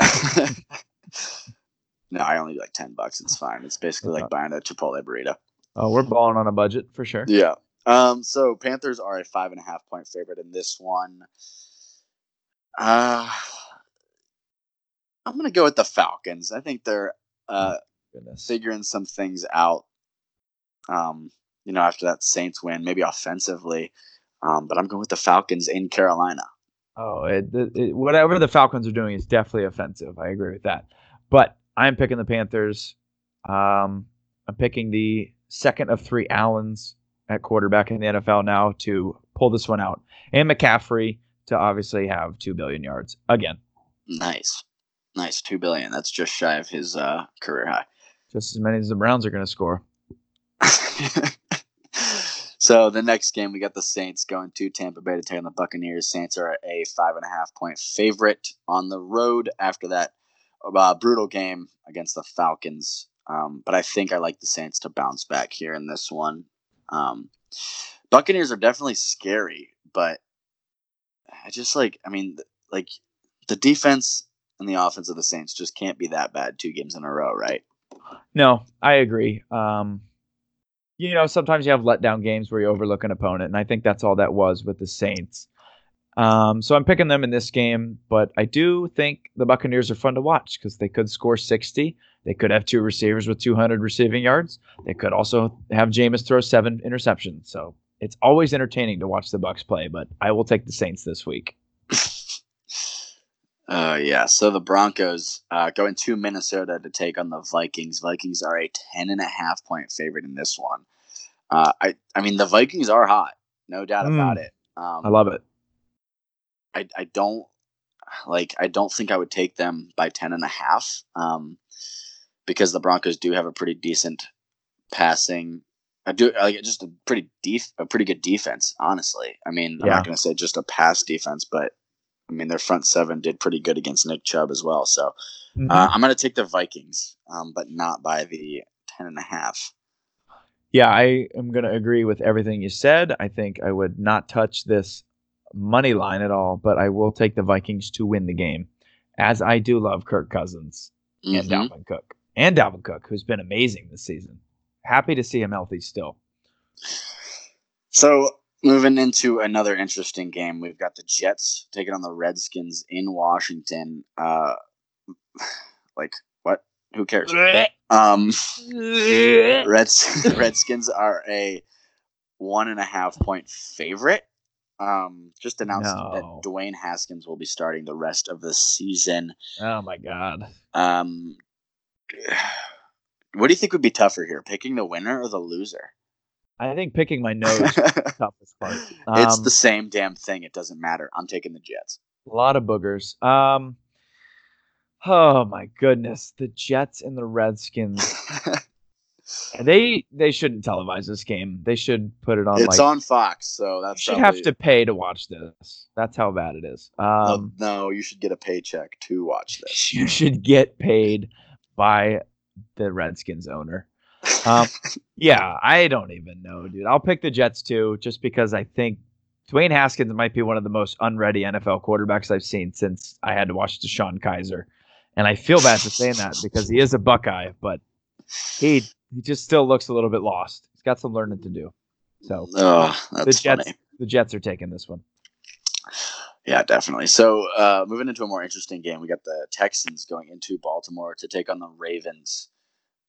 no, I only do like ten bucks. It's fine. It's basically like buying a Chipotle burrito. Oh, we're balling on a budget for sure. Yeah. Um. So Panthers are a five and a half point favorite in this one. Uh I'm gonna go with the Falcons. I think they're uh Goodness. figuring some things out. Um, you know, after that Saints win, maybe offensively. Um, but I'm going with the Falcons in Carolina. Oh, it, it, whatever the Falcons are doing is definitely offensive. I agree with that. But I'm picking the Panthers. Um, I'm picking the second of three Allens at quarterback in the NFL now to pull this one out, and McCaffrey to obviously have two billion yards again, Nice. Nice. Two billion. That's just shy of his uh, career high. just as many as the Browns are going to score. (laughs) so the next game we got the Saints going to Tampa Bay to take on the Buccaneers. Saints are a five and a half point favorite on the road after that uh, brutal game against the Falcons. Um, but I think I like the Saints to bounce back here in this one. Um, Buccaneers are definitely scary, but I just like I mean like the defense and the offense of the Saints just can't be that bad two games in a row, right? No, I agree. Um, you know, sometimes you have letdown games where you overlook an opponent, and I think that's all that was with the Saints. Um, so I'm picking them in this game, but I do think the Buccaneers are fun to watch because they could score 60. They could have two receivers with 200 receiving yards. They could also have Jameis throw seven interceptions. So it's always entertaining to watch the Bucks play, but I will take the Saints this week. (laughs) Uh, yeah. So the Broncos uh, going to Minnesota to take on the Vikings. Vikings are a ten and a half point favorite in this one. Uh, I, I mean, the Vikings are hot, no doubt Mm. about it. Um, I love it. I, I don't like. I don't think I would take them by ten and a half. Um, because the Broncos do have a pretty decent passing. I do like just a pretty def- a pretty good defense. Honestly, I mean, I'm not going to say just a pass defense, but I mean their front seven did pretty good against Nick Chubb as well. So Mhm. uh, I'm going to take the Vikings, um, but not by the ten and a half. Yeah, I am going to agree with everything you said. I think I would not touch this money line at all, but I will take the Vikings to win the game, as I do love Kirk Cousins and Mhm. Dalvin Cook and Dalvin Cook, who's been amazing this season. Happy to see him healthy still. So moving into another interesting game, we've got the Jets taking on the Redskins in Washington. Uh, (sighs) like? Who cares? Um, Reds (laughs) (laughs) Redskins are a one and a half point favorite. Um, just announced No. that Dwayne Haskins will be starting the rest of the season. oh my God. Um, (sighs) what do you think would be tougher here, picking the winner or the loser? I think picking my nose is (laughs) it's the toughest part. Um, the same damn thing. It doesn't matter. I'm taking the Jets. A lot of boogers. Um, oh my goodness, the Jets and the Redskins. (laughs) they they shouldn't televise this game. They should put it on. it's like, on Fox, so You that's should probably- have to pay to watch this. That's how bad it is. No, Um, no, you should get a paycheck to watch this. (laughs) you should get paid by the Redskins owner. Um, (laughs) yeah, I don't even know, dude. I'll pick the Jets too, just because I think Dwayne Haskins might be one of the most unready NFL quarterbacks I've seen since I had to watch DeShone Kizer. And I feel bad for saying that because he is a Buckeye, but he he just still looks a little bit lost. He's got some learning to do. So Oh, that's the Jets funny. the Jets are taking this one. Yeah, definitely. So, uh, moving into a more interesting game, we got the Texans going into Baltimore to take on the Ravens.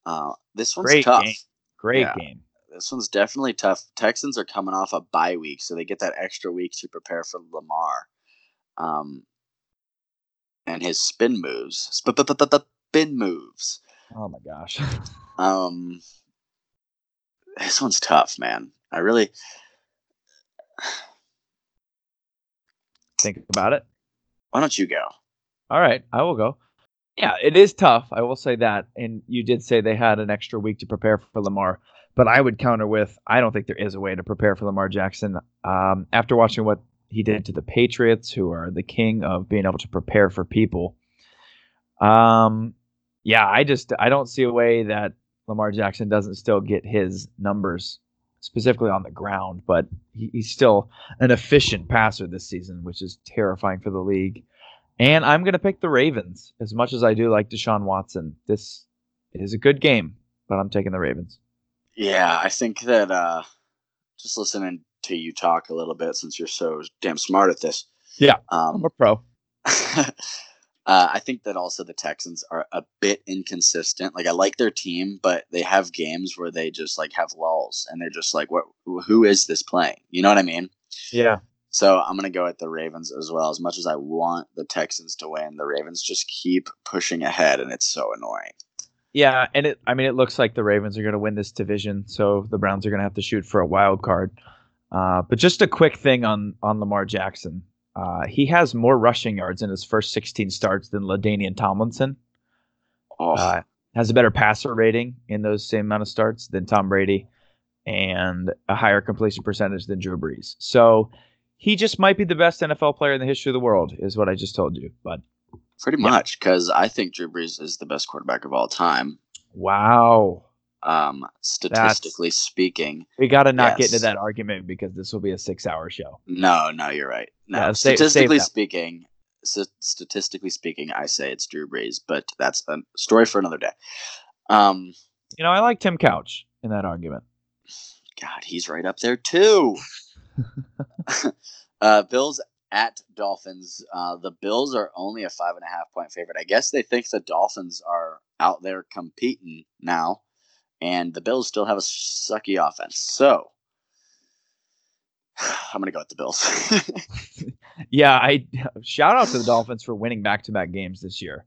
Uh, this one's Great tough. game. Great Yeah. game. This one's definitely tough. Texans are coming off a bye week, so they get that extra week to prepare for Lamar. Um, and his spin moves, spin moves. Oh my gosh. (laughs) Um, this one's tough, man. I really, Think about it. why don't you go? All right, I will go. Yeah, it is tough. I will say that. And you did say they had an extra week to prepare for Lamar, but I would counter with I don't think there is a way to prepare for Lamar Jackson. Um, after watching what he did to the Patriots, who are the king of being able to prepare for people, um, yeah, I just I don't see a way that Lamar Jackson doesn't still get his numbers specifically on the ground, but he, he's still an efficient passer this season, which is terrifying for the league. And I'm going to pick the Ravens as much as I do like Deshaun Watson. This is a good game, but I'm taking the Ravens. Yeah, I think that uh, just listening to you talk a little bit, since you're so damn smart at this. Yeah, Um, I'm a pro. (laughs) uh, I think that also the Texans are a bit inconsistent. Like I like their team, but they have games where they just like have lulls, and they're just like, "What? Who is this playing?" You know what I mean? Yeah. So I'm gonna go at the Ravens as well. As much as I want the Texans to win, the Ravens just keep pushing ahead, and it's so annoying. Yeah, and it I mean it looks like the Ravens are going to win this division, so the Browns are going to have to shoot for a wild card. Uh, but just a quick thing on on Lamar Jackson. Uh, he has more rushing yards in his first 16 starts than LaDainian Tomlinson. Oh, uh, has a better passer rating in those same amount of starts than Tom Brady, and a higher completion percentage than Drew Brees. So he just might be the best NFL player in the history of the world, is what I just told you. But pretty yeah. much because I think Drew Brees is the best quarterback of all time. wow, Um, statistically speaking, we got to not get into that argument because this will be a six-hour show. no, no, you're right. No, Yeah, save- save statistically speaking, st- statistically speaking, I say it's Drew Brees, but that's a story for another day. Um, You know, I like Tim Couch in that argument. God, he's right up there too. (laughs) uh, Bills at Dolphins. Uh, the Bills are only a five and a half point favorite. I guess they think the Dolphins are out there competing now, and the Bills still have a sucky offense. So (sighs) I'm gonna go with the Bills. (laughs) Yeah, I shout out to the Dolphins for winning back-to-back games this year.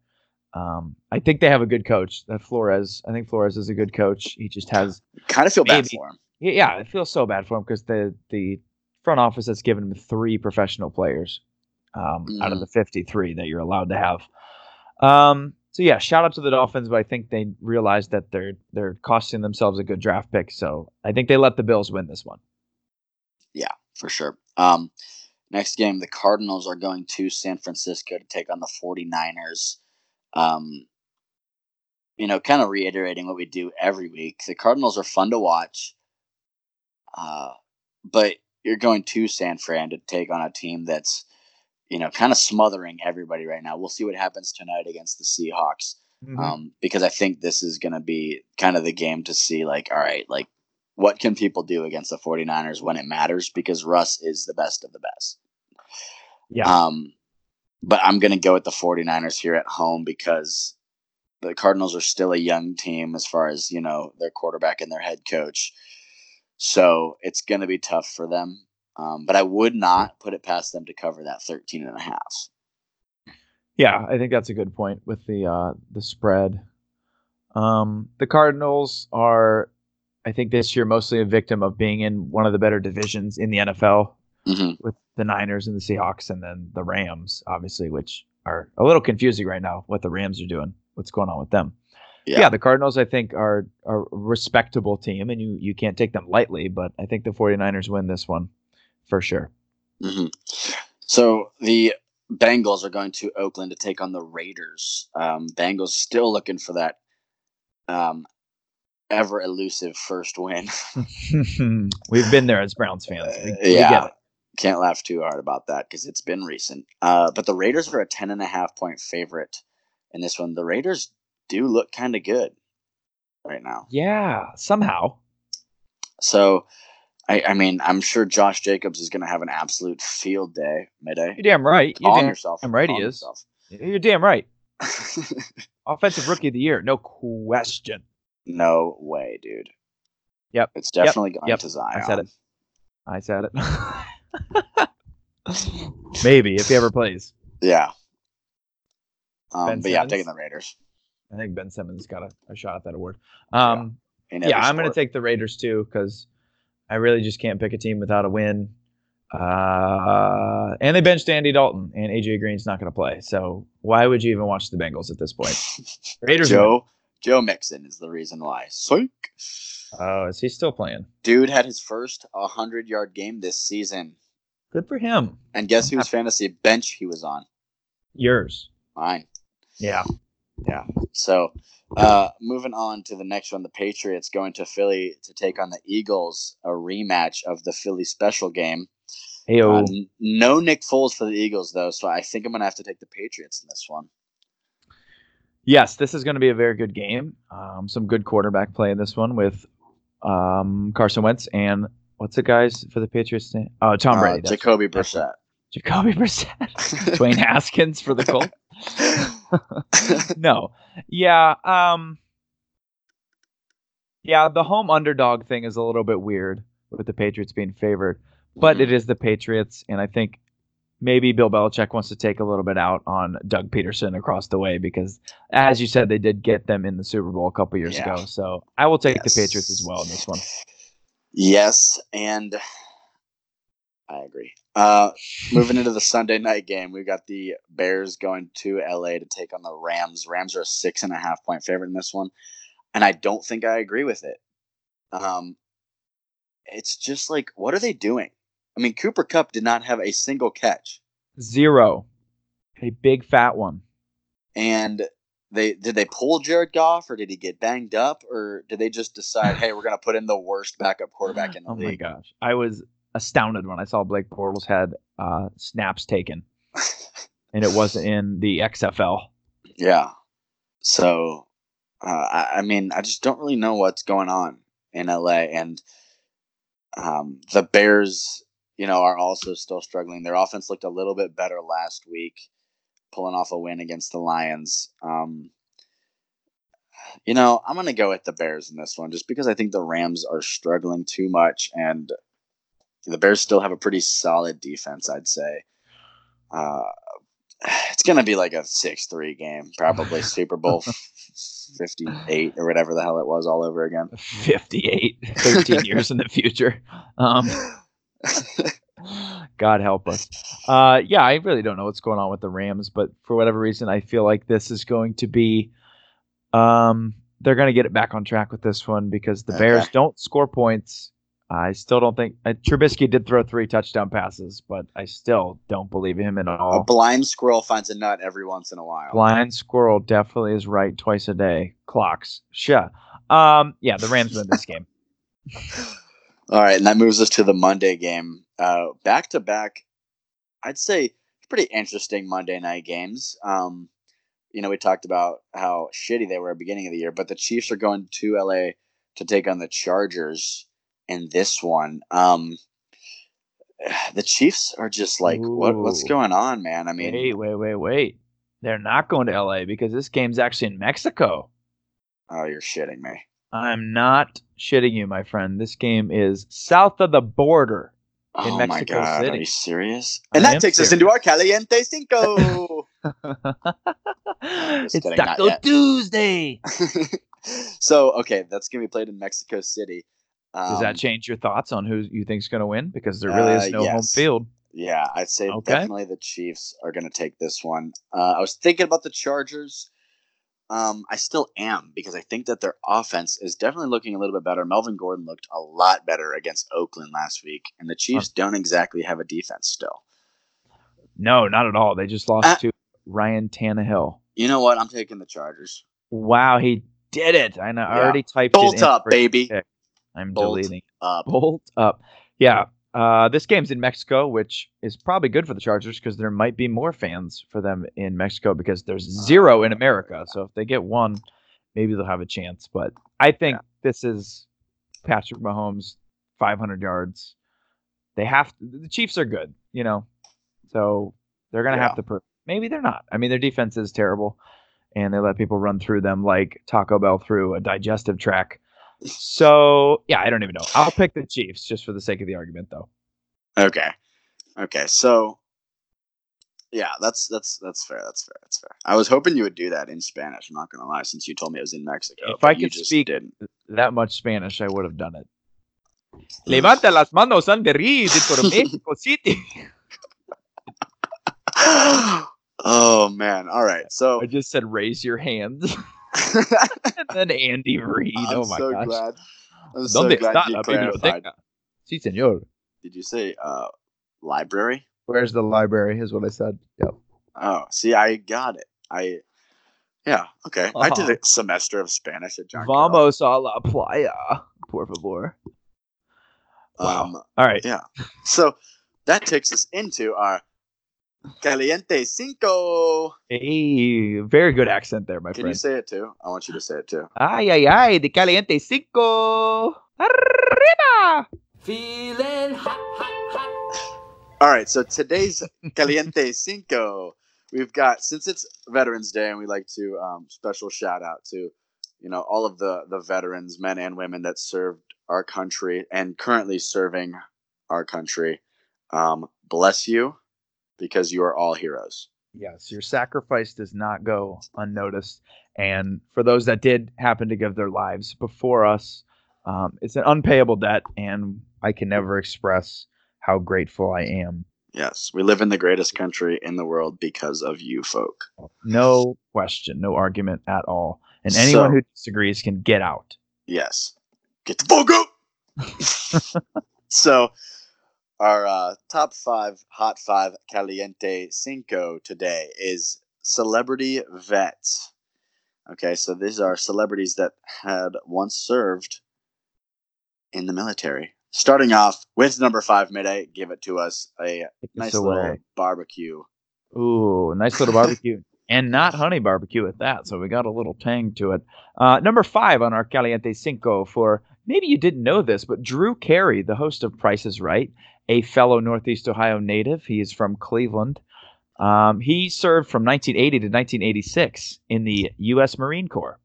Um, I think they have a good coach. That Flores, I think Flores is a good coach. He just has kind of feel bad for him. Yeah, I feel so bad for him because the the front office has given him three professional players um, out of Mhm. the 53 that you're allowed to have. Um, so yeah, shout out to the Dolphins, but I think they realized that they're they're costing themselves a good draft pick. So I think they let the Bills win this one. Yeah, for sure. Um, next game, the Cardinals are going to San Francisco to take on the 49ers. Um, you know, kind of reiterating what we do every week. The Cardinals are fun to watch, uh, but you're going to San Fran to take on a team that's, you know, kind of smothering everybody right now. We'll see what happens tonight against the Seahawks um, because I think this is going to be kind of the game to see, like, all right, like, what can people do against the 49ers when it matters? Because Russ is the best of the best. yeah, Um, but I'm going to go with the 49ers here at home because the Cardinals are still a young team as far as, you know, their quarterback and their head coach. So it's going to be tough for them. Um, but I would not put it past them to cover that 13 and a half. yeah, I think that's a good point with the uh, the spread. Um, the Cardinals are, I think, this year mostly a victim of being in one of the better divisions in the NFL. hmm with the Niners and the Seahawks and then the Rams, obviously, which are a little confusing right now what the Rams are doing, what's going on with them. yeah. Yeah. the Cardinals I think are are a respectable team and you you can't take them lightly, but I think the 49ers win this one for sure. hmm So the Bengals are going to Oakland to take on the Raiders. Um, Bengals still looking for that um, ever elusive first win. (laughs) We've been there as Browns fans. We, Uh, we yeah. get it. Can't laugh too hard about that because it's been recent. Uh, but the Raiders are a 10 and a half point favorite in this one. The Raiders do look kind of good right now. Yeah, somehow. So, I, I mean, I'm sure Josh Jacobs is going to have an absolute field day Miday. You're damn right. You're damn, yourself. damn right he is. You're damn right. (laughs) Offensive rookie of the year, no question. no way, dude. Yep. It's definitely going Yep. to Zion. I said it. I said it. Maybe if he ever plays. Yeah. Um, Ben but yeah, I'm taking the Raiders. I think Ben Simmons got a, a shot at that award. Um, in yeah, I'm going to take the Raiders too because I really just can't pick a team without a win. Uh, and they benched Andy Dalton, and AJ Green's not going to play. So why would you even watch the Bengals at this point? (laughs) Raiders. win. Joe Joe Mixon is the reason why. Oh, is he still playing? Dude had his first 100 yard game this season. Good for him. And guess whose fantasy bench he was on? Yours. Mine. Yeah. So, uh, moving on to the next one, the Patriots going to Philly to take on the Eagles, a rematch of the Philly special game. Hey, Uh, no Nick Foles for the Eagles, though, so I think I'm going to have to take the Patriots in this one. Yes, this is going to be a very good game. Um, some good quarterback play in this one with um, Carson Wentz and what's the guys for the Patriots name? Oh, Tom Uh, Brady. that's Jacoby right. Brissett. Jacoby Brissett. (laughs) Dwayne Haskins for the Colts. (laughs) no. Yeah. Um Yeah, the home underdog thing is a little bit weird with the Patriots being favored, but Mhm. it is the Patriots, and I think maybe Bill Belichick wants to take a little bit out on Doug Pederson across the way because, as you said, they did get them in the Super Bowl a couple years Yeah. ago. So I will take Yes. the Patriots as well in this one. Yes, and I agree. Uh, moving into the Sunday night game, we've got the Bears going to LA to take on the Rams. Rams are a six and a half point favorite in this one, and I don't think I agree with it. Um, it's just like, what are they doing? I mean, Cooper Kupp did not have a single catch, Zero. A big fat one. and they did they pull Jared Goff or did he get banged up or did they just decide, (sighs) hey, we're gonna put in the worst backup quarterback in the league. Oh my gosh. I was astounded when I saw Blake Bortles had uh, snaps taken (laughs) and it wasn't in the XFL. Yeah. So, uh, I, I mean, I just don't really know what's going on in LA, and um, the Bears, you know, are also still struggling. Their offense looked a little bit better last week, pulling off a win against the Lions. Um, you know, I'm gonna go with the Bears in this one, just because I think the Rams are struggling too much, and the Bears still have a pretty solid defense. I'd say. Uh, it's gonna be like a six-three game, probably (laughs) Super Bowl fifty-eight or whatever the hell it was, all over again. 58, 13 (laughs) years in the future. Um, God help us. Uh, yeah, I really don't know what's going on with the Rams, but for whatever reason, I feel like this is going to be. Um, they're going to get it back on track with this one because the Bears don't score points. I still don't think uh, Trubisky did throw three touchdown passes, but I still don't believe him at all. a blind squirrel finds a nut every once in a while. Blind squirrel definitely is right twice a day. Clocks. Sure. Um, yeah, the Rams win this (laughs) game. All right, and that moves us to the Monday game. Uh, back to back, I'd say pretty interesting Monday night games. Um, you know, we talked about how shitty they were at the beginning of the year, but the Chiefs are going to LA to take on the Chargers in this one. Um, the Chiefs are just like, what, what's going on, man? I mean, wait, wait, wait, wait. They're not going to LA because this game's actually in Mexico. oh, you're shitting me. I'm not shitting you, my friend. This game is south of the border. In oh my Mexico god, City. are you serious? I And that am takes us into our Caliente Cinco. (laughs) it's kidding, Taco. Tuesday. (laughs) so okay, that's gonna be played in Mexico City. Um, Does that change your thoughts on who you think's going to win? Because there really Uh, is no home yes. field. Yeah, I'd say Okay. definitely the Chiefs are gonna take this one. Uh, I was thinking about the Chargers, Um, I still am because I think that their offense is definitely looking a little bit better. Melvin Gordon looked a lot better against Oakland last week, and the Chiefs don't exactly have a defense still. No, not at all. They just lost Uh, to Ryan Tannehill. You know what? I'm taking the Chargers. Wow, he did it. I know. I already typed Bolt it in up, baby. pick. I'm Bolt deleting. Up. Bolt up. Yeah. Uh, this game's in Mexico, which is probably good for the Chargers because there might be more fans for them in Mexico because there's zero in America. So if they get one, maybe they'll have a chance. But I think this is Patrick Mahomes, 500 yards. They have the Chiefs are good, you know, so they're gonna Yeah. have to. Prove, maybe they're not. I mean, their defense is terrible, and they let people run through them like Taco Bell through a digestive tract. So yeah, I don't even know. I'll pick the Chiefs just for the sake of the argument, though. Okay. Okay. So yeah, that's that's that's fair. That's fair. That's fair. I was hoping you would do that in Spanish. I'm not gonna lie, since you told me it was in Mexico. If I could speak- didn't. That much Spanish, I would have done it. Levanta las manos and berrid por (laughs) Mexico City. (gasps) oh man! All right. So I just said raise your hands, (laughs) and then Andy Reid. I'm oh my so gosh. glad. I'm so ¿Dónde glad está you la clarified. biblioteca? Sí, señor. Did you say uh, library? Where's the library? Is what I said. Yep. Oh, see, I got it. I yeah. Okay. I did Oh. a semester of Spanish at John. Carroll. Vamos a la playa, por favor. Wow. Um, All right. Yeah. So that takes us into our Caliente Cinco. Hey, very good accent there, my friend. Can you say it too? I want you to say it too. Ay, ay, ay, de caliente cinco. Arriba. Feeling hot, hot, hot. All right. So today's Caliente (laughs) Cinco, we've got since it's Veterans Day, and we like to um, special shout out to you know all of the the veterans, men and women that served our country and currently serving our country. Um, bless you, because you are all heroes. Yes, your sacrifice does not go unnoticed. And for those that did happen to give their lives before us, um, it's an unpayable debt, and I can never express how grateful I am. Yes, we live in the greatest country in the world because of you folk. No question, no argument at all. And anyone So- who disagrees can get out. Yes. Get the fuck out! (laughs) so, our uh, top five, hot five, caliente cinco today is celebrity vets. Okay, so these are celebrities that had once served in the military. Starting off with number five, Miday, give it to us a nice little barbecue. Ooh, nice little barbecue. And not honey barbecue at that, so we got a little tang to it. Uh, number five on our Caliente Cinco for maybe you didn't know this, but Drew Carey, the host of Price is Right, a fellow Northeast Ohio native. He is from Cleveland. Um, he served from 1980 to 1986 in the U.S. Marine Corps,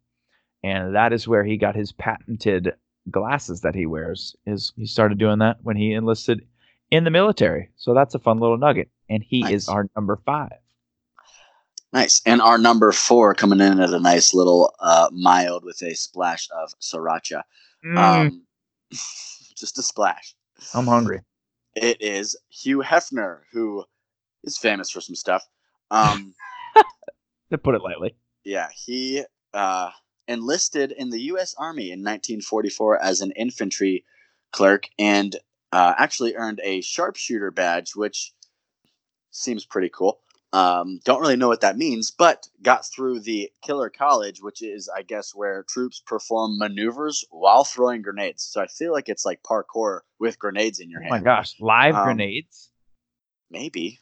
and that is where he got his patented glasses that he wears. Is he started doing that when he enlisted in the military? So that's a fun little nugget, and he Nice. is our number five. Nice. And our number four coming in at a nice little uh, mild with a splash of sriracha. Mm, Um, (laughs) just a splash. I'm hungry. It is Hugh Hefner, who is famous for some stuff. Um, (laughs) To put it lightly. yeah, he uh, enlisted in the U.S. Army in 1944 as an infantry clerk and uh, actually earned a sharpshooter badge, which seems pretty cool. Um, don't really know what that means, but got through the Killer College, which is, I guess, where troops perform maneuvers while throwing grenades. So I feel like it's like parkour with grenades in your Oh hand. my gosh, live Um, grenades. Maybe.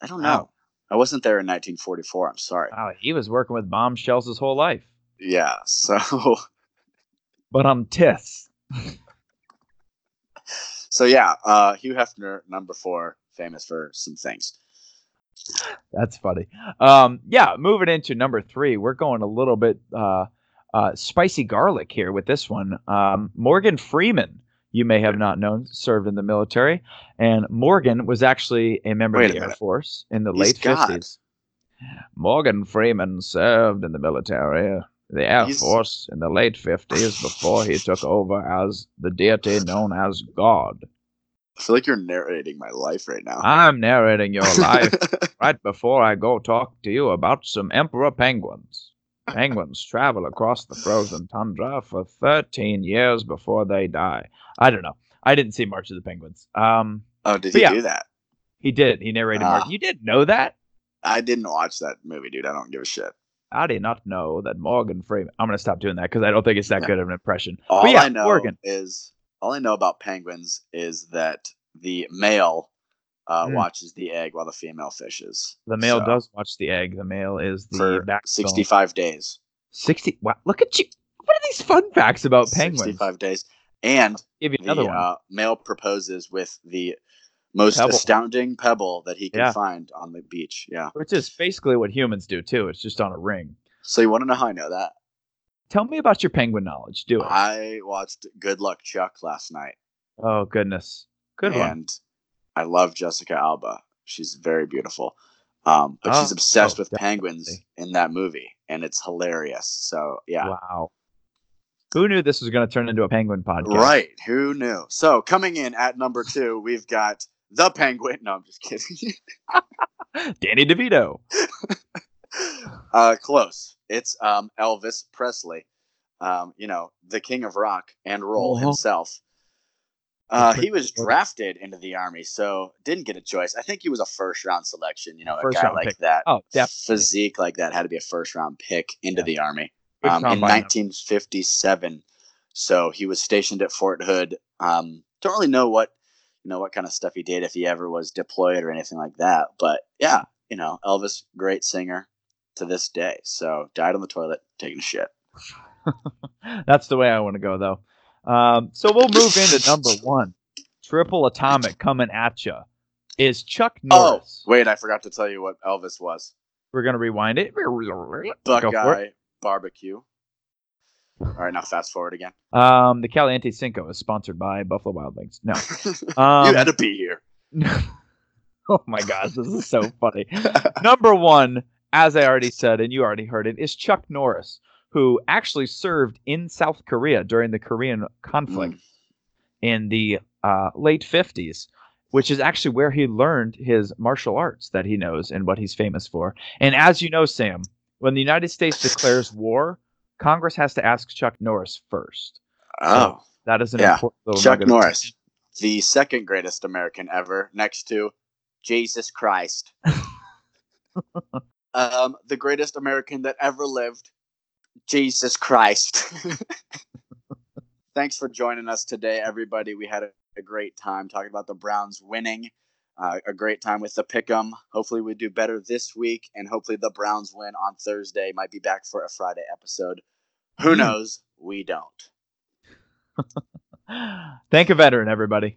I don't know. I wasn't there in 1944. I'm sorry. Wow, he was working with bomb shells his whole life. Yeah. So, (laughs) But I'm tis. so yeah. Uh, Hugh Hefner, number four, famous for some things. That's funny. Um, yeah, moving into number three, we're going a little bit uh, uh, spicy garlic here with this one. Um, Morgan Freeman, you may have not known, served in the military, and Morgan was actually a member Wait of the Air minute. Force in the He's late fifties. Morgan Freeman served in the military, the Air He's- Force, in the late fifties before he took over as the deity known as God. I feel like you're narrating my life right now. I'm narrating your life (laughs) right before I go talk to you about some emperor penguins. Penguins travel across the frozen tundra for 13 years before they die. I don't know. I didn't see March of the Penguins. Um, Oh, did he yeah. do that? he did. He narrated March. Ah. You didn't know that? I didn't watch that movie, dude. I don't give a shit. I did not know that Morgan Freeman. I'm gonna stop doing that because I don't think it's that Yeah. good of an impression. All but yeah, I know Morgan. is all I know about penguins is that the male uh, Mm. watches the egg while the female fishes. The male So, does watch the egg. The male is the for backbone. 65 days. 60. Wow, look at you. What are these fun facts about penguins? 65 days. And Give you the another one. uh, male proposes with the most Pebble. astounding pebble that he can Yeah. find on the beach. Yeah. which is basically what humans do too. It's just on a ring. So you want to know how I know that? Tell me about your penguin knowledge. Do it. I watched Good Luck Chuck last night. oh goodness, good one. and I love Jessica Alba. She's very beautiful. Um, but she's Oh, obsessed oh, with penguins in that movie, and it's hilarious. So yeah, Wow. Who knew this was going to turn into a penguin podcast? right. Who knew? So coming in at number two, we've got the Penguin. No, I'm just kidding. (laughs) (laughs) Danny DeVito. (laughs) uh, close. It's um, Elvis Presley. Um, you know, the king of rock and roll Uh-huh. himself. Uh, he was drafted into the army, so didn't get a choice. I think he was a first round selection. You know, a guy like pick. that, Oh, definitely. physique like that had to be a first round pick into Yeah. the army um, in combine. 1957. So he was stationed at Fort Hood. Um, don't really know what you know what kind of stuff he did if he ever was deployed or anything like that. But yeah, you know, Elvis, great singer to this day. So died on the toilet taking a shit. (laughs) That's the way I want to go, though. Um, so we'll move into number one. Triple Atomic coming at you. Is Chuck Norris. Oh, wait, I forgot to tell you what Elvis was. We're going to rewind it. For it. Buckeye barbecue. All right, now fast forward again. Um, the Caliente Cinco is sponsored by Buffalo Wild Wings. No. (laughs) you Um, had to be here. (laughs) oh my gosh, this is so funny. Number one, as I already said, and you already heard it, is Chuck Norris, who actually served in South Korea during the Korean conflict Mm. in the uh, late 50s, which is actually where he learned his martial arts that he knows and what he's famous for. And as you know, Sam, when the United States declares war, Congress has to ask Chuck Norris first. Oh, That is an Yeah, important little Chuck Norris, the second greatest American ever, next to Jesus Christ. (laughs) um, the greatest American that ever lived, Jesus Christ. (laughs) Thanks for joining us today, everybody. We had a, a great time talking about the Browns winning. Uh, a great time with the pick'em. Hopefully, we do better this week, and hopefully, the Browns win on Thursday. Might be back for a Friday episode. Who Hmm. knows? We don't. (laughs) Thank a veteran, everybody.